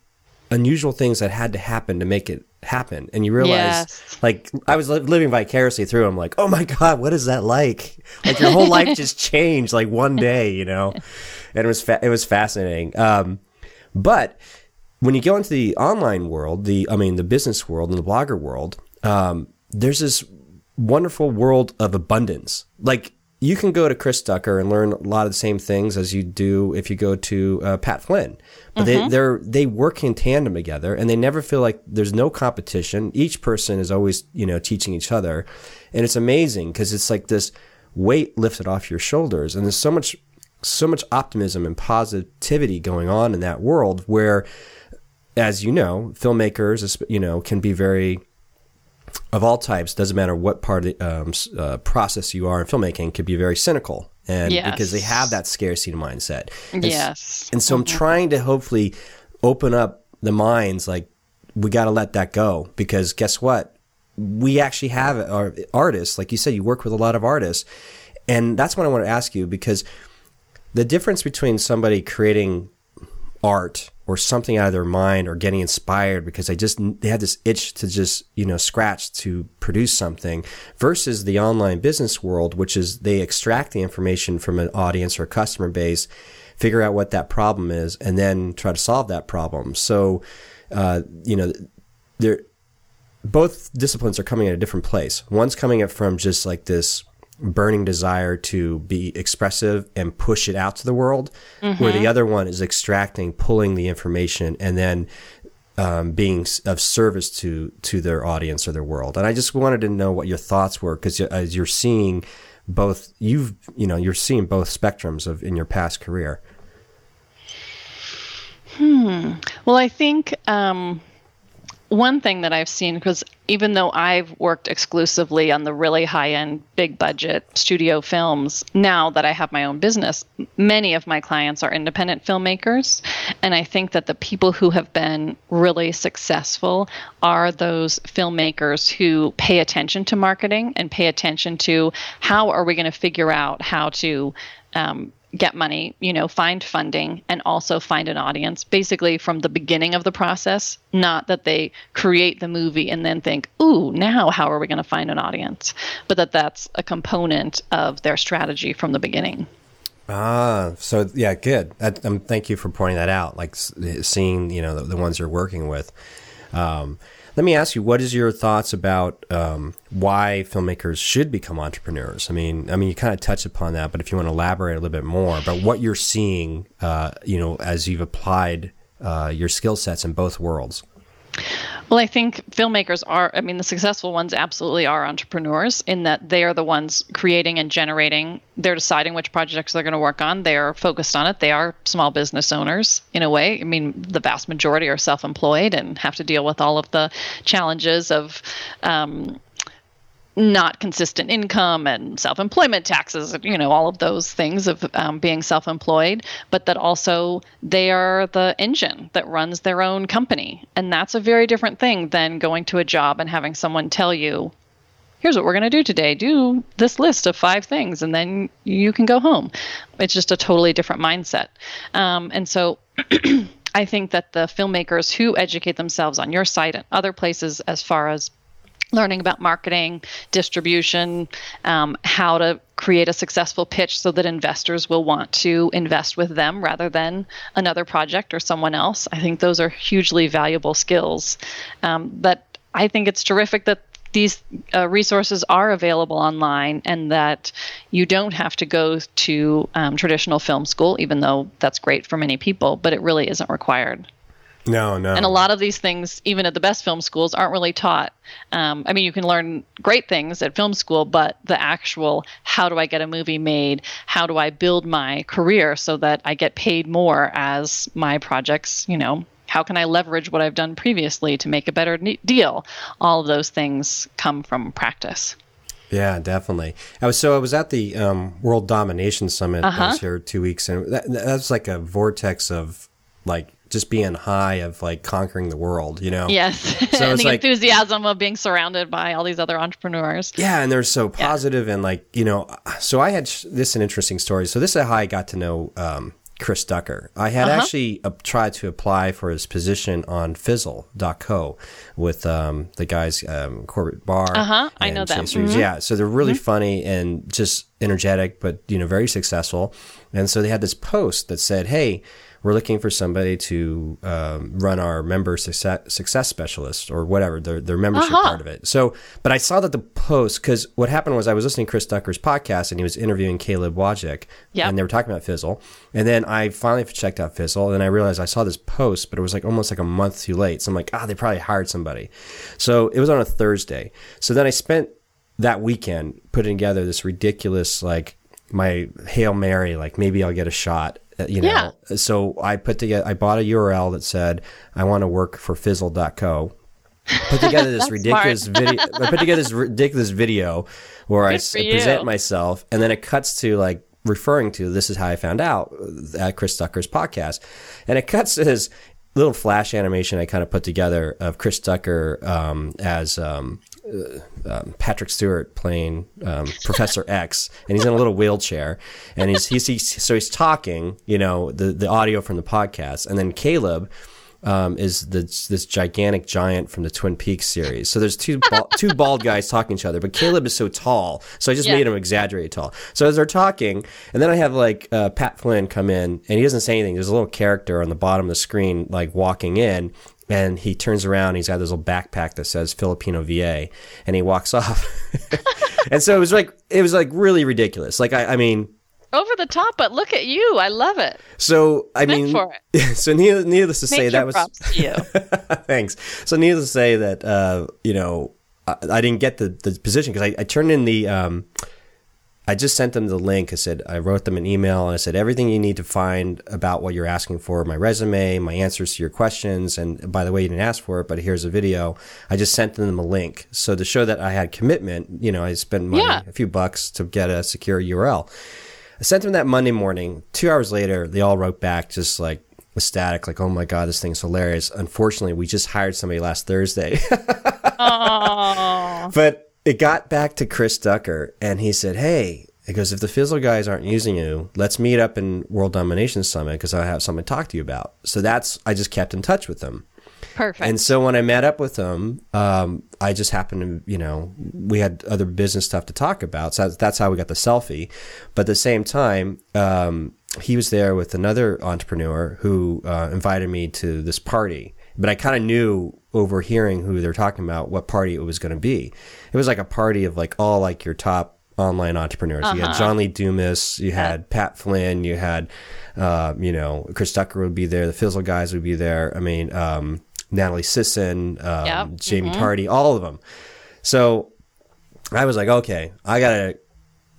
unusual things that had to happen to make it happen, and you realize, Yes. like, I was living vicariously through. I'm like, oh my god, what is that like? Like your whole life just changed like one day, you know, and it was fa- it was fascinating. Um, but when you go into the online world, the I mean the business world and the blogger world, um, there's this wonderful world of abundance. Like you can go to Chris Ducker and learn a lot of the same things as you do if you go to uh, Pat Flynn, but they they're they work in tandem together, and they never feel like there's no competition. Each person is always you know teaching each other, and it's amazing because it's like this weight lifted off your shoulders, and there's so much so much optimism and positivity going on in that world where as you know, filmmakers, you know, can be very of all types. Doesn't matter what part of the um, uh, process you are in filmmaking, could be very cynical, and Yes. because they have that scarcity mindset. And s- Yes. and so I'm trying to hopefully open up the minds. Like we got to let that go because guess what? We actually have our artists, like you said, you work with a lot of artists, and that's what I want to ask you because the difference between somebody creating art or something out of their mind or getting inspired because they just they had this itch to just you know scratch to produce something versus the online business world which is they extract the information from an audience or customer base figure out what that problem is and then try to solve that problem. So uh, you know they're both disciplines are coming at a different place. One's coming at from just like this burning desire to be expressive and push it out to the world, where the other one is extracting, pulling the information, and then um, being of service to to their audience or their world. And I just wanted to know what your thoughts were because as you're seeing both, you've you know you're seeing both spectrums of in your past career. Hmm. Well, I think um, one thing that I've seen, because even though I've worked exclusively on the really high end, big budget studio films, now that I have my own business, many of my clients are independent filmmakers. And I think that the people who have been really successful are those filmmakers who pay attention to marketing and pay attention to how are we going to figure out how to. Um, get money, you know, find funding and also find an audience basically from the beginning of the process, not that they create the movie and then think, "Ooh, now how are we going to find an audience?" but that that's a component of their strategy from the beginning. Ah, so yeah, good. That, um, thank you for pointing that out. Like seeing, you know, the, the ones you're working with. Um, let me ask you, what is your thoughts about um, why filmmakers should become entrepreneurs? I mean, I mean, you kind of touched upon that, but if you want to elaborate a little bit more about what you're seeing, uh, you know, as you've applied uh, your skill sets in both worlds. Well, I think filmmakers are, I mean, the successful ones absolutely are entrepreneurs in that they are the ones creating and generating. They're deciding which projects they're going to work on. They are focused on it. They are small business owners in a way. I mean, the vast majority are self employed and have to deal with all of the challenges of, um, not consistent income and self-employment taxes you know all of those things of um, being self-employed but that also they are the engine that runs their own company. And that's a very different thing than going to a job and having someone tell you here's what we're going to do today. Do this list of five things and then you can go home. It's just a totally different mindset. Um, and so i think that the filmmakers who educate themselves on your site and other places as far as learning about marketing, distribution, um, how to create a successful pitch so that investors will want to invest with them rather than another project or someone else. I think those are hugely valuable skills. Um, but I think it's terrific that these uh, resources are available online and that you don't have to go to um, traditional film school, even though that's great for many people, but it really isn't required. No, no. And a lot of these things, even at the best film schools, aren't really taught. Um, I mean, you can learn great things at film school, but the actual how do I get a movie made? How do I build my career so that I get paid more as my projects, you know, how can I leverage what I've done previously to make a better deal? All of those things come from practice. Yeah, definitely. I was so I was at the um, World Domination Summit. I Uh-huh. was here two weeks, and that, that's like a vortex of like just being high of like conquering the world. You know? Yes. So and it's the like- enthusiasm of being surrounded by all these other entrepreneurs. Yeah, and they're so positive and like you know. So I had sh- this is an interesting story. So this is how I got to know um, Chris Ducker. I had Uh-huh. actually uh, tried to apply for his position on Fizzle.co with um, the guys um, Corbett Barr. Uh-huh. I know. Chase Reeves. Yeah, so they're really funny and just energetic, but you know very successful. And so they had this post that said, "Hey." We're looking for somebody to um, run our member success, success specialist or whatever their their membership Uh-huh. part of it. So, but I saw that the post because what happened was I was listening to Chris Ducker's podcast and he was interviewing Caleb Wojcik, Yep. and they were talking about Fizzle. And then I finally checked out Fizzle, and I realized I saw this post, but it was like almost like a month too late. So I'm like, ah, they probably hired somebody. So it was on a Thursday. So then I spent that weekend putting together this ridiculous like my hail mary, like maybe I'll get a shot. Uh, You know, so I put together. I bought a URL that said I want to work for Fizzle.co. Put together this ridiculous video. I put together this ridiculous video where I Good s- for you. present myself, and then it cuts to like referring to this is how I found out at Chris Ducker's podcast, and it cuts to his little flash animation I kind of put together of Chris Ducker um, as um, uh, um, Patrick Stewart playing um, Professor X, and he's in a little wheelchair, and he's, he's, he's so he's talking, you know, the the audio from the podcast, and then Caleb um, is this this gigantic giant from the Twin Peaks series. So there's two bal- two bald guys talking to each other, but Caleb is so tall, so I just Yeah. made him exaggerate tall. So as they're talking, and then I have like uh, Pat Flynn come in, and he doesn't say anything. There's a little character on the bottom of the screen, like walking in. And he turns around. He's got this little backpack that says Filipino VA, and he walks off. and so it was like it was like really ridiculous. Like I, I mean, Over the top, but look at you. I love it. so I mean, so needless, to say, Make that was you. Thanks. So, needless to say that uh, you know I, I didn't get the, the position because I, I turned in the. Um, I just sent them the link. I said I wrote them an email and I said everything you need to find about what you're asking for, my resume, my answers to your questions, and by the way, you didn't ask for it, but here's a video. I just sent them a link so to show that I had commitment. You know, I spent money, Yeah. a few bucks to get a secure URL. I sent them that Monday morning. Two hours later, they all wrote back just like ecstatic, like, oh my God, this thing's hilarious. Unfortunately, we just hired somebody last Thursday. But it got back to Chris Ducker, and he said, hey, he goes, if the Fizzle guys aren't using you, let's meet up in World Domination Summit because I have something to talk to you about. So that's, I just kept in touch with them. Perfect. And so when I met up with them, um, I just happened to, you know, we had other business stuff to talk about. So that's, that's how we got the selfie. But at the same time, um, he was there with another entrepreneur who uh, invited me to this party. But I kind of knew overhearing who they're talking about what party it was going to be. It was like a party of like all like your top online entrepreneurs. You had John Lee Dumas, you had Pat Flynn, you had, uh, you know, Chris Ducker would be there, the Fizzle guys would be there. I mean, um, Natalie Sisson, um, Yep. Jaime Tardy, all of them. So I was like, okay, I gotta.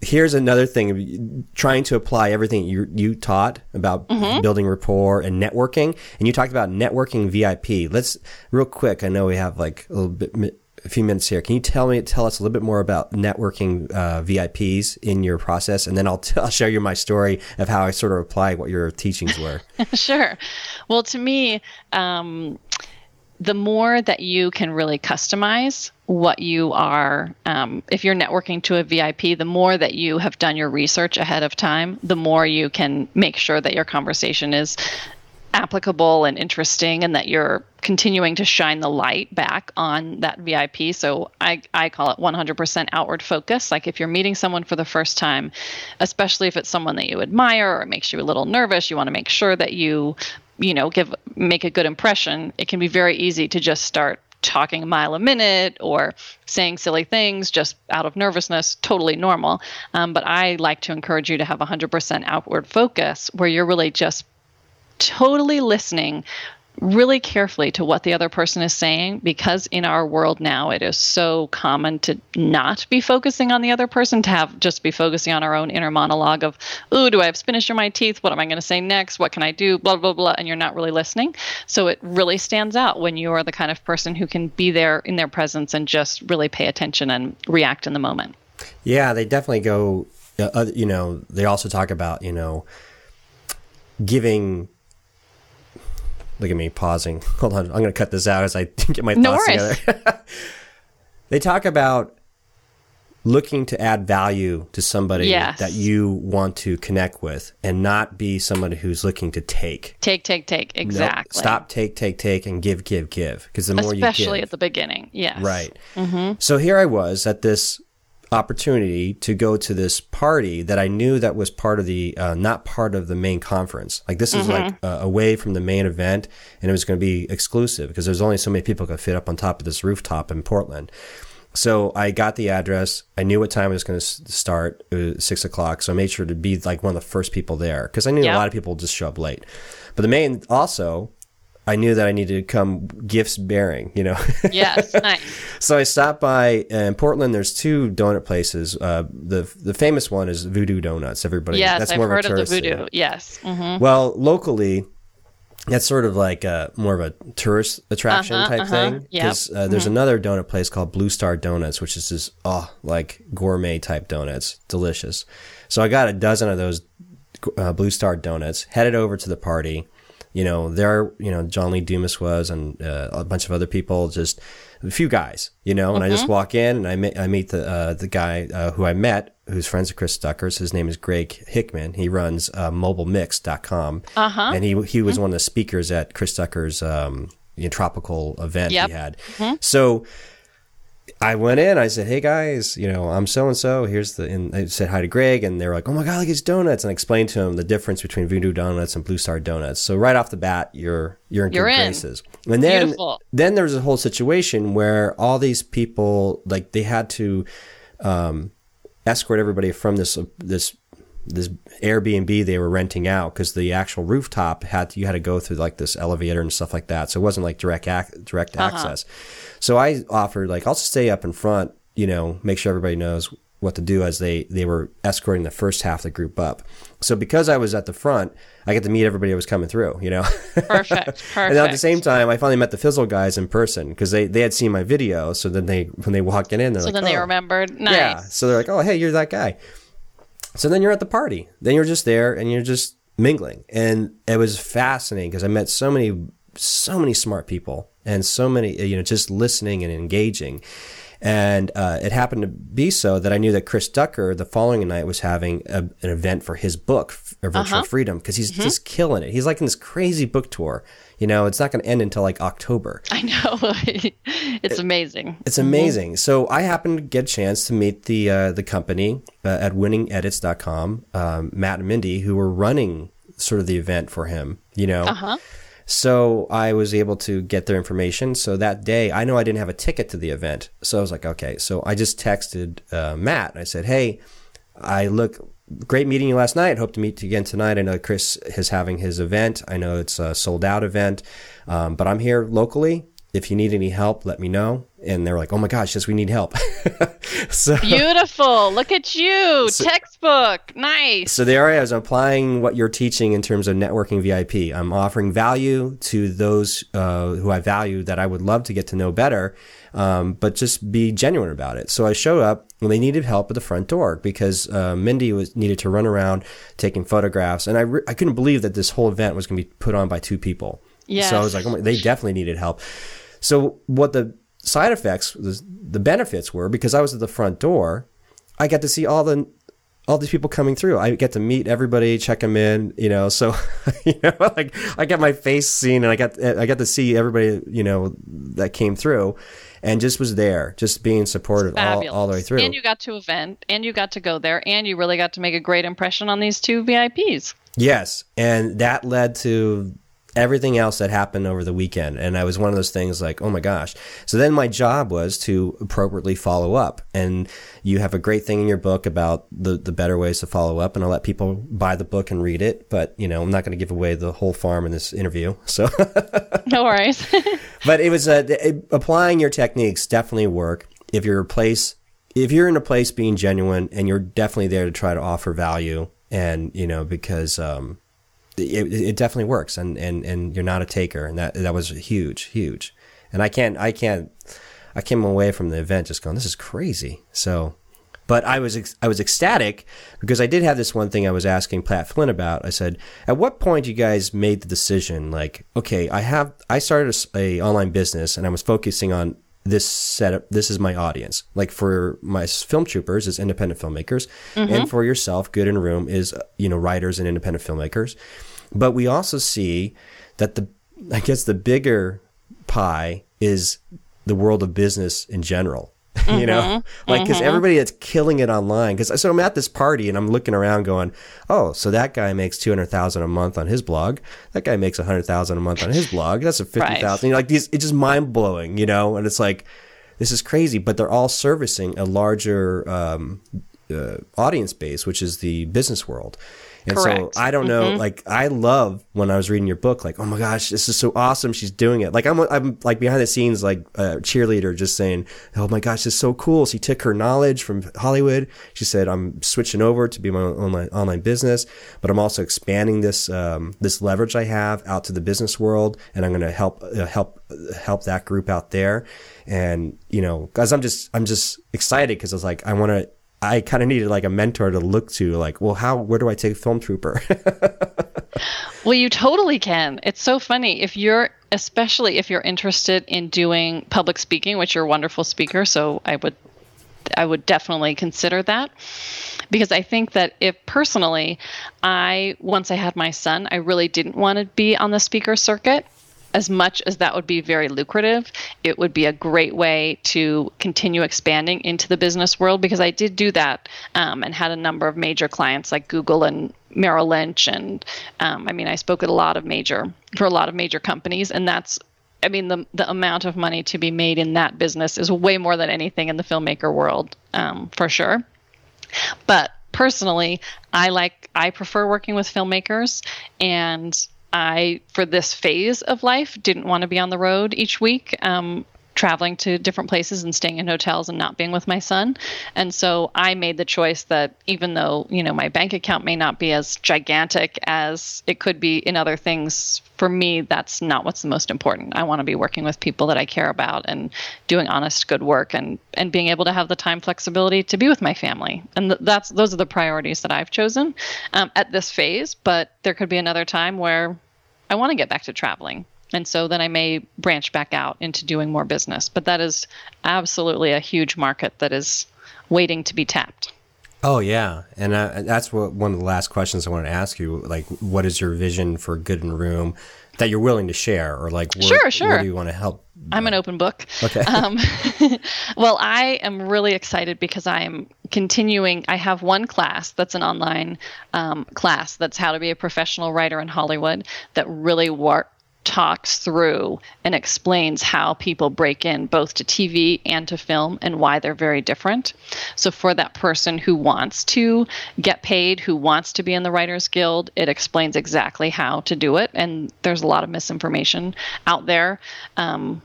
Here's another thing: trying to apply everything you you taught about building rapport and networking, and you talked about networking VIP. Let's real quick. I know we have like a little bit, a few minutes here. Can you tell me, tell us a little bit more about networking uh, VIPs in your process, and then I'll t- I'll share you my story of how I sort of applied what your teachings were. sure. Well, to me, um, the more that you can really customize what you are, um, if you're networking to a VIP, the more that you have done your research ahead of time, the more you can make sure that your conversation is applicable and interesting and that you're continuing to shine the light back on that VIP. So I, I call it 100% outward focus. Like if you're meeting someone for the first time, especially if it's someone that you admire or it makes you a little nervous, you want to make sure that you, you know, give make a good impression. It can be very easy to just start talking a mile a minute or saying silly things just out of nervousness, totally normal. Um, but I like to encourage you to have 100% outward focus where you're really just totally listening really carefully to what the other person is saying because in our world now it is so common to not be focusing on the other person to have just be focusing on our own inner monologue of ooh do i have spinach in my teeth what am i going to say next what can i do blah blah blah and you're not really listening so it really stands out when you are the kind of person who can be there in their presence and just really pay attention and react in the moment Yeah, they definitely go. Uh, you know, they also talk about you know giving. Look at me pausing. Hold on, I'm going to cut this out as I get my No thoughts worries. together. they talk about looking to add value to somebody Yes. that you want to connect with and not be somebody who's looking to take. Take, take, take. Exactly. Stop, take, take, take, and give, give, give. Because the more Especially you Especially at the beginning. Yes. right. Mm-hmm. So here I was at this opportunity to go to this party that I knew that was part of the uh, not part of the main conference. Like this is like uh, away from the main event, and it was going to be exclusive because there's only so many people could fit up on top of this rooftop in Portland. So I got the address. I knew what time it was going to start. It was six o'clock. So I made sure to be like one of the first people there because I knew Yeah. a lot of people would just show up late. But the main also, I knew that I needed to come gifts bearing. You know. Yes. Nice. So I stopped by uh, in Portland. There's two donut places. Uh, the the famous one is Voodoo Donuts. Everybody, Yes. that's I've more heard of of the tourist thing. voodoo. Yes. hmm Well, locally, that's sort of like uh more of a tourist attraction Uh-huh, type uh-huh. thing. Yep. Mm-hmm. Because uh, there's another donut place called Blue Star Donuts, which is this oh like gourmet type donuts, delicious. So I got a dozen of those uh, Blue Star donuts. Headed over to the party. You know, there, you know, John Lee Dumas was, and uh, a bunch of other people. Just a few guys, you know. And I Mm-hmm. just walk in, and I meet, I meet the uh, the guy uh, who I met, who's friends with Chris Ducker's. His name is Greg Hickman. He runs uh, MobileMix.com, Uh-huh. and he he was one of the speakers at Chris Ducker's um, you know, tropical event Yep. he had. So I went in. I said, "Hey guys, you know, I'm so and so. Here's the." And I said hi to Greg, and they were like, "Oh my god, like at these donuts!" And I explained to him the difference between Voodoo Donuts and Blue Star Donuts. So right off the bat, you're you're in You're good in. And then Beautiful. then there was a whole situation where all these people like they had to um, escort everybody from this this this Airbnb they were renting out because the actual rooftop had you had to go through like this elevator and stuff like that. So it wasn't like direct ac- direct uh-huh. access. So I offered like I'll stay up in front, you know, make sure everybody knows what to do as they they were escorting the first half of the group up. So because I was at the front, I get to meet everybody that was coming through, you know. Perfect. Perfect. And at the same time, I finally met the Fizzle guys in person because they, they had seen my video. So then they when they walked in, they're so like, then they "Oh." remembered. Nice. Yeah. So they're like, oh, hey, you're that guy. So then you're at the party. Then you're just there and you're just mingling. And it was fascinating because I met so many, so many smart people and so many, you know, just listening and engaging. And uh, it happened to be so that I knew that Chris Ducker the following night was having a, an event for his book, uh, Virtual Freedom, because he's just killing it. He's like in this crazy book tour. You know, it's not going to end until like October. I know. it's amazing. It's amazing. So I happened to get a chance to meet the uh, the company uh, at winningedits.com, um, Matt and Mindy, who were running sort of the event for him, you know. Uh-huh. So I was able to get their information. So that day, I know I didn't have a ticket to the event. So I was like, okay. So I just texted uh, Matt. I said, hey, I look great meeting you last night. Hope to meet you again tonight. I know Chris is having his event. I know it's a sold out event, um, but I'm here locally. If you need any help, let me know. And they're like, oh my gosh, yes, we need help. so, Beautiful. Look at you. Textbook. Nice. so there I was applying what you're teaching in terms of networking VIP. I'm offering value to those uh, who I value that I would love to get to know better, um, but just be genuine about it. So I showed up and they needed help at the front door because uh, Mindy was needed to run around taking photographs, and I re- I couldn't believe that this whole event was going to be put on by two people. Yes. So I was like, oh my, they definitely needed help. So what the side effects, the, the benefits were because I was at the front door, I got to see all the all these people coming through. I get to meet everybody, check them in, you know. So, you know, like I got my face seen, and I got I got to see everybody, you know, that came through, and just was there, just being supportive all, all the way through. And you got to event, and you got to go there, and you really got to make a great impression on these two VIPs. Yes, and that led to everything else that happened over the weekend. And I was one of those things like, oh my gosh. So then my job was to appropriately follow up. And you have a great thing in your book about the, the better ways to follow up. And I'll let people buy the book and read it. But, you know, I'm not going to give away the whole farm in this interview. So, No worries. but it was uh, it- applying your techniques definitely work if you're a place if you're in a place being genuine and you're definitely there to try to offer value and you know because um it, it definitely works and and and you're not a taker and that that was huge huge and I can't I can't I came away from the event just going this is crazy so but I was I was ecstatic because I did have this one thing I was asking Pat Flynn about. I said, "At what point you guys made the decision? Like, okay, I have I started a a, online business and I was focusing on this setup this is my audience. Like for my film troopers is independent filmmakers. Mm-hmm. And for yourself good in room is you know writers and independent filmmakers. But we also see that the i guess the bigger pie is the world of business in general you know? Like because everybody that's killing it online because so i'm at this party and i'm looking around going oh so that guy makes 200000 a month on his blog. That guy makes 100000 a month on his blog. That's a 50000 Right. you know, like these it's just mind-blowing you know? And it's like this is crazy but they're all servicing a larger um, uh, audience base which is the business world and Correct. so I don't know, like I love when I was reading your book, like, oh my gosh, this is so awesome. She's doing it. Like I'm, I'm like behind the scenes, like a cheerleader just saying, oh my gosh, this is so cool. She took her knowledge from Hollywood. She said, I'm switching over to be my own online, online business, but I'm also expanding this, um, this leverage I have out to the business world. And I'm going to help, uh, help, help that group out there. And, you know, guys, I'm just, I'm just excited because I was like, I want to, I kind of needed like a mentor to look to, like, well, how, where do I take Film Trooper? Well, you totally can. It's so funny if you're, especially if you're interested in doing public speaking, which you're a wonderful speaker. So I would, I would definitely consider that because I think that if personally, I once I had my son, I really didn't want to be on the speaker circuit. As much as that would be very lucrative, it would be a great way to continue expanding into the business world because I did do that um, and had a number of major clients like Google and Merrill Lynch, and um, I mean, I spoke at a lot of major for a lot of major companies, and that's I mean, the the amount of money to be made in that business is way more than anything in the filmmaker world, um, for sure. But personally, I like I prefer working with filmmakers, and I for this phase of life didn't want to be on the road each week. Um, traveling to different places and staying in hotels and not being with my son. And so I made the choice that even though, you know, my bank account may not be as gigantic as it could be in other things, for me that's not what's the most important. I want to be working with people that I care about and doing honest good work and and being able to have the time flexibility to be with my family. And th- that's those are the priorities that I've chosen um, at this phase, but there could be another time where I want to get back to traveling. And so then I may branch back out into doing more business. But that is absolutely a huge market that is waiting to be tapped. Oh yeah, and uh, that's what one of the last questions I wanted to ask you. Like, what is your vision for Good in Room that you're willing to share, or like, where, Sure, sure. Where do you want to help? I'm an open book. Okay. Um, well, I am really excited because I am continuing. I have one class that's an online um, class that's how to be a professional writer in Hollywood that really work talks through and explains how people break in both to TV and to film and why they're very different. So, for that person who wants to get paid, who wants to be in the Writers Guild, it explains exactly how to do it. And there's a lot of misinformation out there um,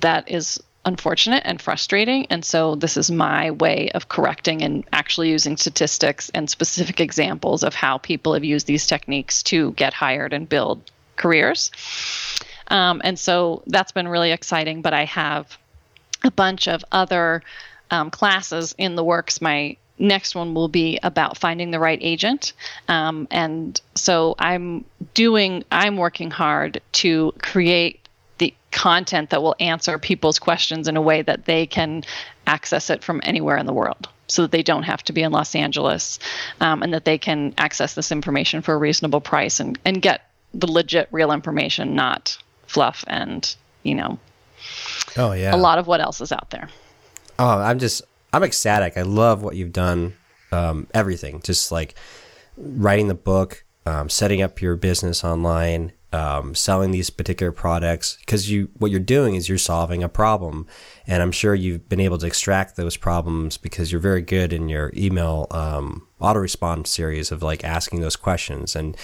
that is unfortunate and frustrating. And so, this is my way of correcting and actually using statistics and specific examples of how people have used these techniques to get hired and build careers. Um, and so that's been really exciting. But I have a bunch of other um, classes in the works. My next one will be about finding the right agent. Um, and so I'm doing, I'm working hard to create the content that will answer people's questions in a way that they can access it from anywhere in the world so that they don't have to be in Los Angeles um, and that they can access this information for a reasonable price and, and get the legit real information, not fluff and, you know, Oh yeah, a lot of what else is out there. Oh, I'm just I'm ecstatic. I love what you've done. Um, everything, just like writing the book, um, setting up your business online, um, selling these particular products. Because you, what you're doing is you're solving a problem, and I'm sure you've been able to extract those problems because you're very good in your email um, autorespond series of like asking those questions, and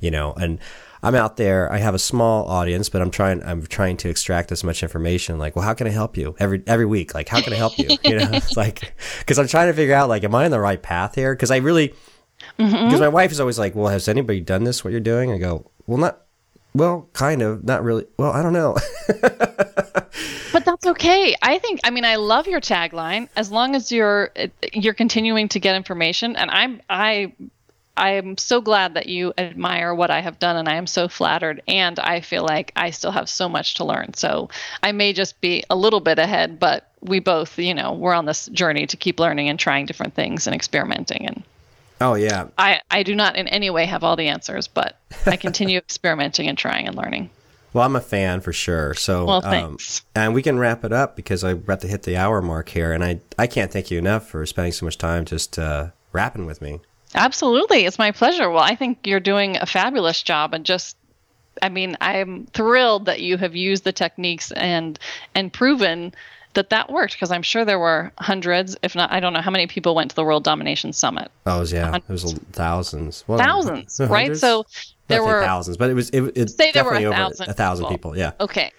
you know, and I'm out there. I have a small audience, but I'm trying. I'm trying to extract as much information. Like, well, how can I help you every every week? Like, how can I help you? You know, it's like because I'm trying to figure out like, am I on the right path here? Because I really, mm-hmm. because my wife is always like, well, has anybody done this? What you're doing? I go, well, not. Well, kind of, not really. Well, I don't know. But that's okay. I think. I mean, I love your tagline. As long as you're eh, you're continuing to get information, and I'm I I am so glad that you admire what I have done, and I am so flattered. And I feel like I still have so much to learn. So I may just be a little bit ahead, but we both, you know, we're on this journey to keep learning and trying different things and experimenting. And Oh yeah, I, I do not in any way have all the answers, but I continue experimenting and trying and learning. Well, I'm a fan for sure. So, Well, um, thanks. and we can wrap it up because I'm about to hit the hour mark here, and I I can't thank you enough for spending so much time just uh, rapping with me. Absolutely. It's my pleasure. Well, I think you're doing a fabulous job and just I mean, I'm thrilled that you have used the techniques and and proven that that worked because I'm sure there were hundreds, if not I don't know how many people went to the World Domination Summit. Oh yeah, it was thousands, well, Thousands, right? So there were thousands, but it was it, it Say there were definitely a over thousand a thousand people. people. Yeah. Okay.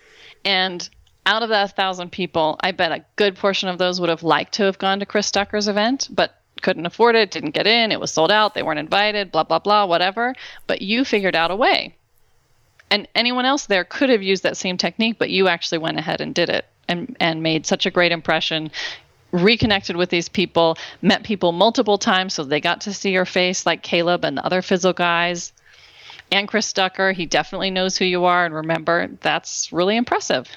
And out of that thousand people, I bet a good portion of those would have liked to have gone to Chris Ducker's event, but couldn't afford it, didn't get in, it was sold out, they weren't invited, blah, blah, blah, whatever. But you figured out a way. And anyone else there could have used that same technique, but you actually went ahead and did it and, and made such a great impression. Reconnected with these people, met people multiple times, so they got to see your face, like Caleb and the other Fizzle guys and Chris Ducker. He definitely knows who you are. And remember, that's really impressive.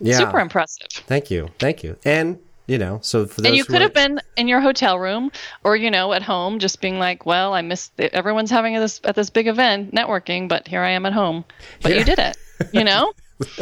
Yeah. Super impressive. Thank you, thank you, and you know, so for those And you could have been in your hotel room or, you know, at home, just being like, well, I missed, the, everyone's having this at this big event networking, but here I am at home. But you did it, you know?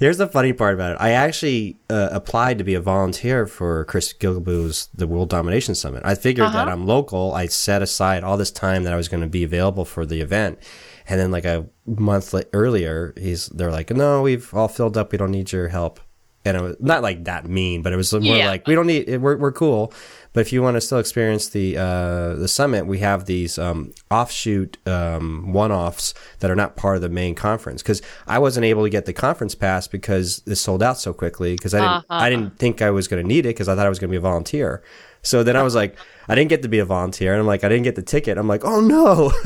Here's the funny part about it. I actually uh, applied to be a volunteer for Chris Guillebeau's The World Domination Summit. I figured that Uh-huh. I'm local. I set aside all this time that I was going to be available for the event. And then like a month earlier, he's they're like, "No, we've all filled up. We don't need your help." And it was not like that mean, but it was more Yeah. like, "We don't need. We're we're cool." But if you want to still experience the uh, the summit, we have these um, offshoot um, one offs that are not part of the main conference. Because I wasn't able to get the conference pass because it sold out so quickly. Because I didn't I didn't think I was going to need it because I thought I was going to be a volunteer. So then I was like, I didn't get to be a volunteer, and I'm like, I didn't get the ticket. I'm like, oh no.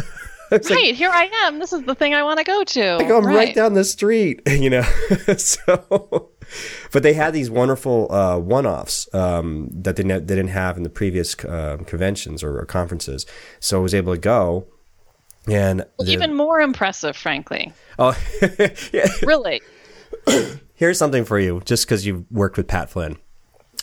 It's like, right, here I am. This is the thing I want to go to. like, I'm right. down the street, you know. so, but they had these wonderful uh, one-offs um, that they, ne- they didn't have in the previous uh, conventions or, or conferences. So I was able to go, and Even more impressive, frankly. oh, yeah. Really. Here's something for you, just because you've worked with Pat Flynn.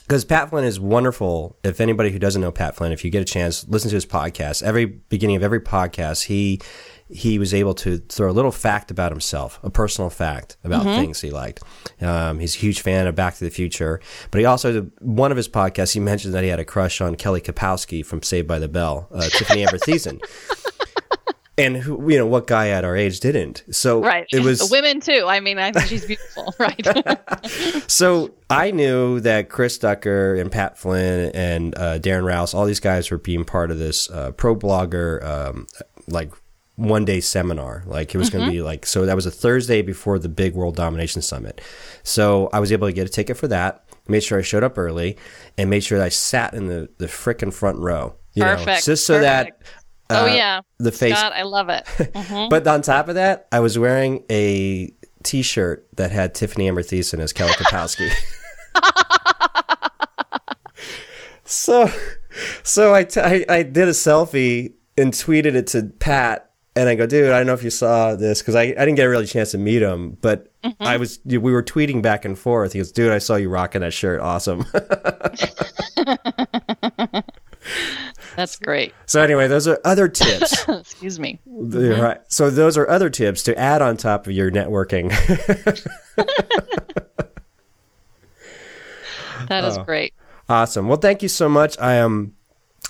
Because Pat Flynn is wonderful. If anybody who doesn't know Pat Flynn, if you get a chance, listen to his podcast. Every beginning of every podcast, he he was able to throw a little fact about himself, a personal fact about things he liked. Um, he's a huge fan of Back to the Future, but he also one of his podcasts he mentioned that he had a crush on Kelly Kapowski from Saved by the Bell, uh, Tiffani Amber Thiessen. And who, you know what guy at our age didn't? So Right. it was women too. I mean, I think she's beautiful. Right. So I knew that Chris Ducker and Pat Flynn and uh, Darren Rowse, all these guys were being part of this uh, ProBlogger um, like one day seminar. Like it was going to be like so that was a Thursday before the big World Domination Summit. So I was able to get a ticket for that. Made sure I showed up early and made sure that I sat in the the frickin' front row. You know, Perfect, just so that. oh, uh, yeah. the face God, I love it. Mhm. but on top of that, I was wearing a T-shirt that had Tiffani Amber Thiessen as Kelly Kapowski. so, so I, t- I I did a selfie and tweeted it to Pat, and I go, dude, I don't know if you saw this because I, I didn't get a really chance to meet him, but I was we were tweeting back and forth. He goes, dude, I saw you rocking that shirt, awesome. That's great. so anyway, those are other tips. Excuse me. Yeah, Right. So those are other tips to add on top of your networking. that is Oh. great. awesome. Well, thank you so much. I um,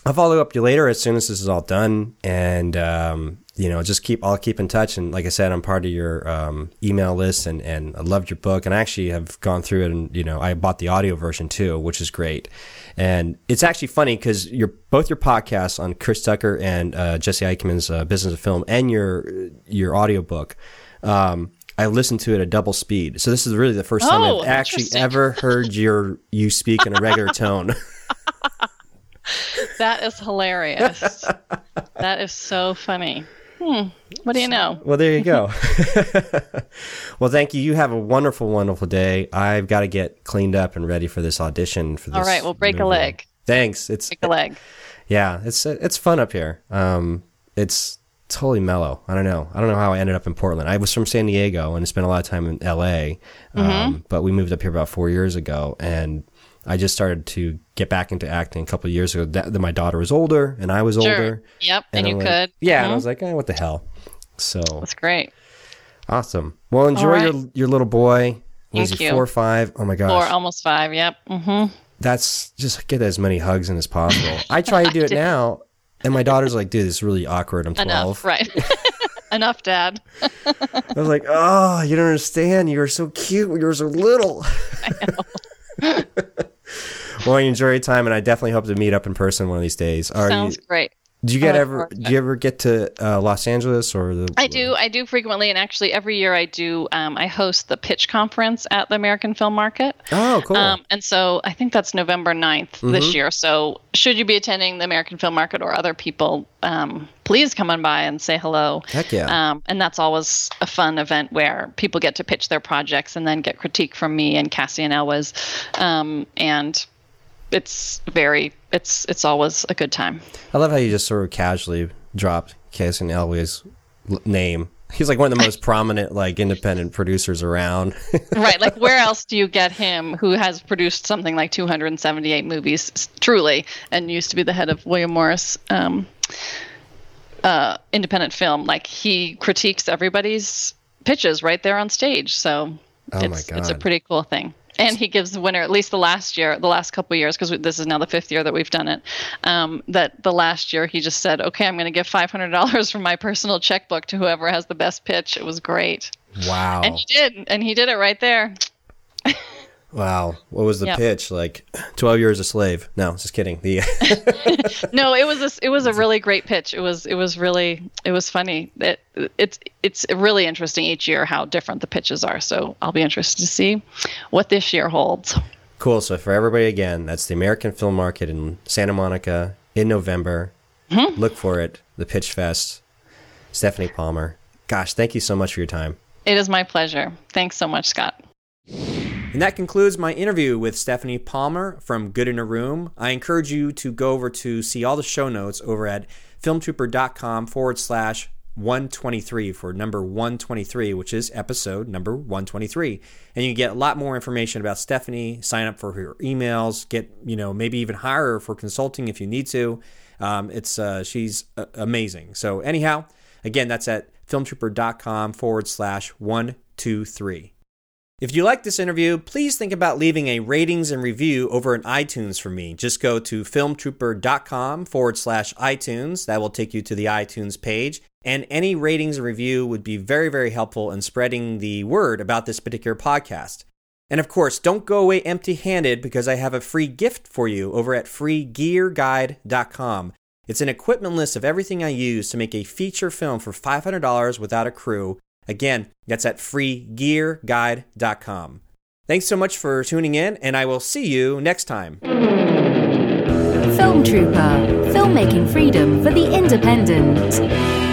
I'll follow up you later as soon as this is all done, and um, you know, just keep I'll keep in touch. And like I said, I'm part of your um, email list, and and I loved your book, and I actually have gone through it, and you know, I bought the audio version too, which is great. And it's actually funny because your both your podcasts on Chris Ducker and uh, Jesse Eichmann's uh, Business of Film, and your your audiobook. Um, I listened to it at double speed, so this is really the first time Oh, I've actually ever heard your you speak in a regular tone. That is hilarious. that is so funny. Hmm. What do you know? Well, there you go. well, thank you. You have a wonderful, wonderful day. I've got to get cleaned up and ready for this audition for this. All right, well, break a leg. Thanks. It's Break a leg. yeah, it's it's fun up here. Um, it's totally mellow. I don't know. I don't know how I ended up in Portland. I was from San Diego and spent a lot of time in LA, um, but we moved up here about four years ago, and I just started to get back into acting a couple of years ago. That, that my daughter was older and I was Sure. older. Yep. And, I'm you like- could. Yeah, and I Mhm. was like, eh, what the hell? So That's great. awesome. Well, enjoy right. your your little boy. Was Thank he you. four or five? Oh my gosh, Or almost five. Yep. Mm-hmm. that's just get as many hugs in as possible. I try to do it now, and my daughter's like, dude, this is really awkward. I'm 12. Enough. Right. Enough, Dad. I was like, oh, you don't understand. You were so cute. when You were so little. well, you enjoy your time, and I definitely hope to meet up in person one of these days. Are Sounds you, great. do you get ever? Do you ever get to uh, Los Angeles or the? I do. I do frequently, and actually every year I do. Um, I host the pitch conference at the American Film Market. Oh, cool. Um, and so I think that's November 9th this year. So should you be attending the American Film Market or other people, um, please come on by and say hello. Heck yeah. Um, and that's always a fun event where people get to pitch their projects and then get critique from me and Cassian Elwes. Um, and it's very, it's it's always a good time. I love how you just sort of casually dropped Cassian Elwes' name. He's like one of the most prominent like independent producers around. right like where else do you get him who has produced something like 278 movies truly and used to be the head of william morris um, uh, independent film like he critiques everybody's pitches right there on stage so Oh my it's, it's a pretty cool thing and he gives the winner at least the last year the last couple of years because this is now the fifth year that we've done it um, that the last year he just said okay i'm going to give $500 from my personal checkbook to whoever has the best pitch. It was great. Wow. and he did and he did it right there Wow. What was the Yep. pitch? Like 12 years a slave. No, just kidding. The no, it was a, it was a really great pitch. It was it was really it was funny. It, it's it's really interesting each year how different the pitches are. So I'll be interested to see what this year holds. Cool. So for everybody again, that's the American Film Market in Santa Monica in November. Mm-hmm. Look for it. The Pitch Fest. Stephanie Palmer. Gosh, thank you so much for your time. It is my pleasure. Thanks so much, Scott. And that concludes my interview with Stephanie Palmer from Good in a Room. I encourage you to go over to see all the show notes over at filmtrooper.com forward slash 123 for number 123, which is episode number 123. And you can get a lot more information about Stephanie, sign up for her emails, get, you know, maybe even hire her for consulting if you need to. Um, it's uh, She's uh, amazing. So, anyhow, again, that's at filmtrooper.com forward slash 123. If you like this interview, please think about leaving a ratings and review over in iTunes for me. Just go to filmtrooper.com forward slash iTunes. That will take you to the iTunes page. And any ratings and review would be very, very helpful in spreading the word about this particular podcast. And of course, don't go away empty handed because I have a free gift for you over at freegearguide.com. It's an equipment list of everything I use to make a feature film for $500 without a crew. Again, that's at freegearguide.com. Thanks so much for tuning in, and I will see you next time. Film Trooper, filmmaking freedom for the independent.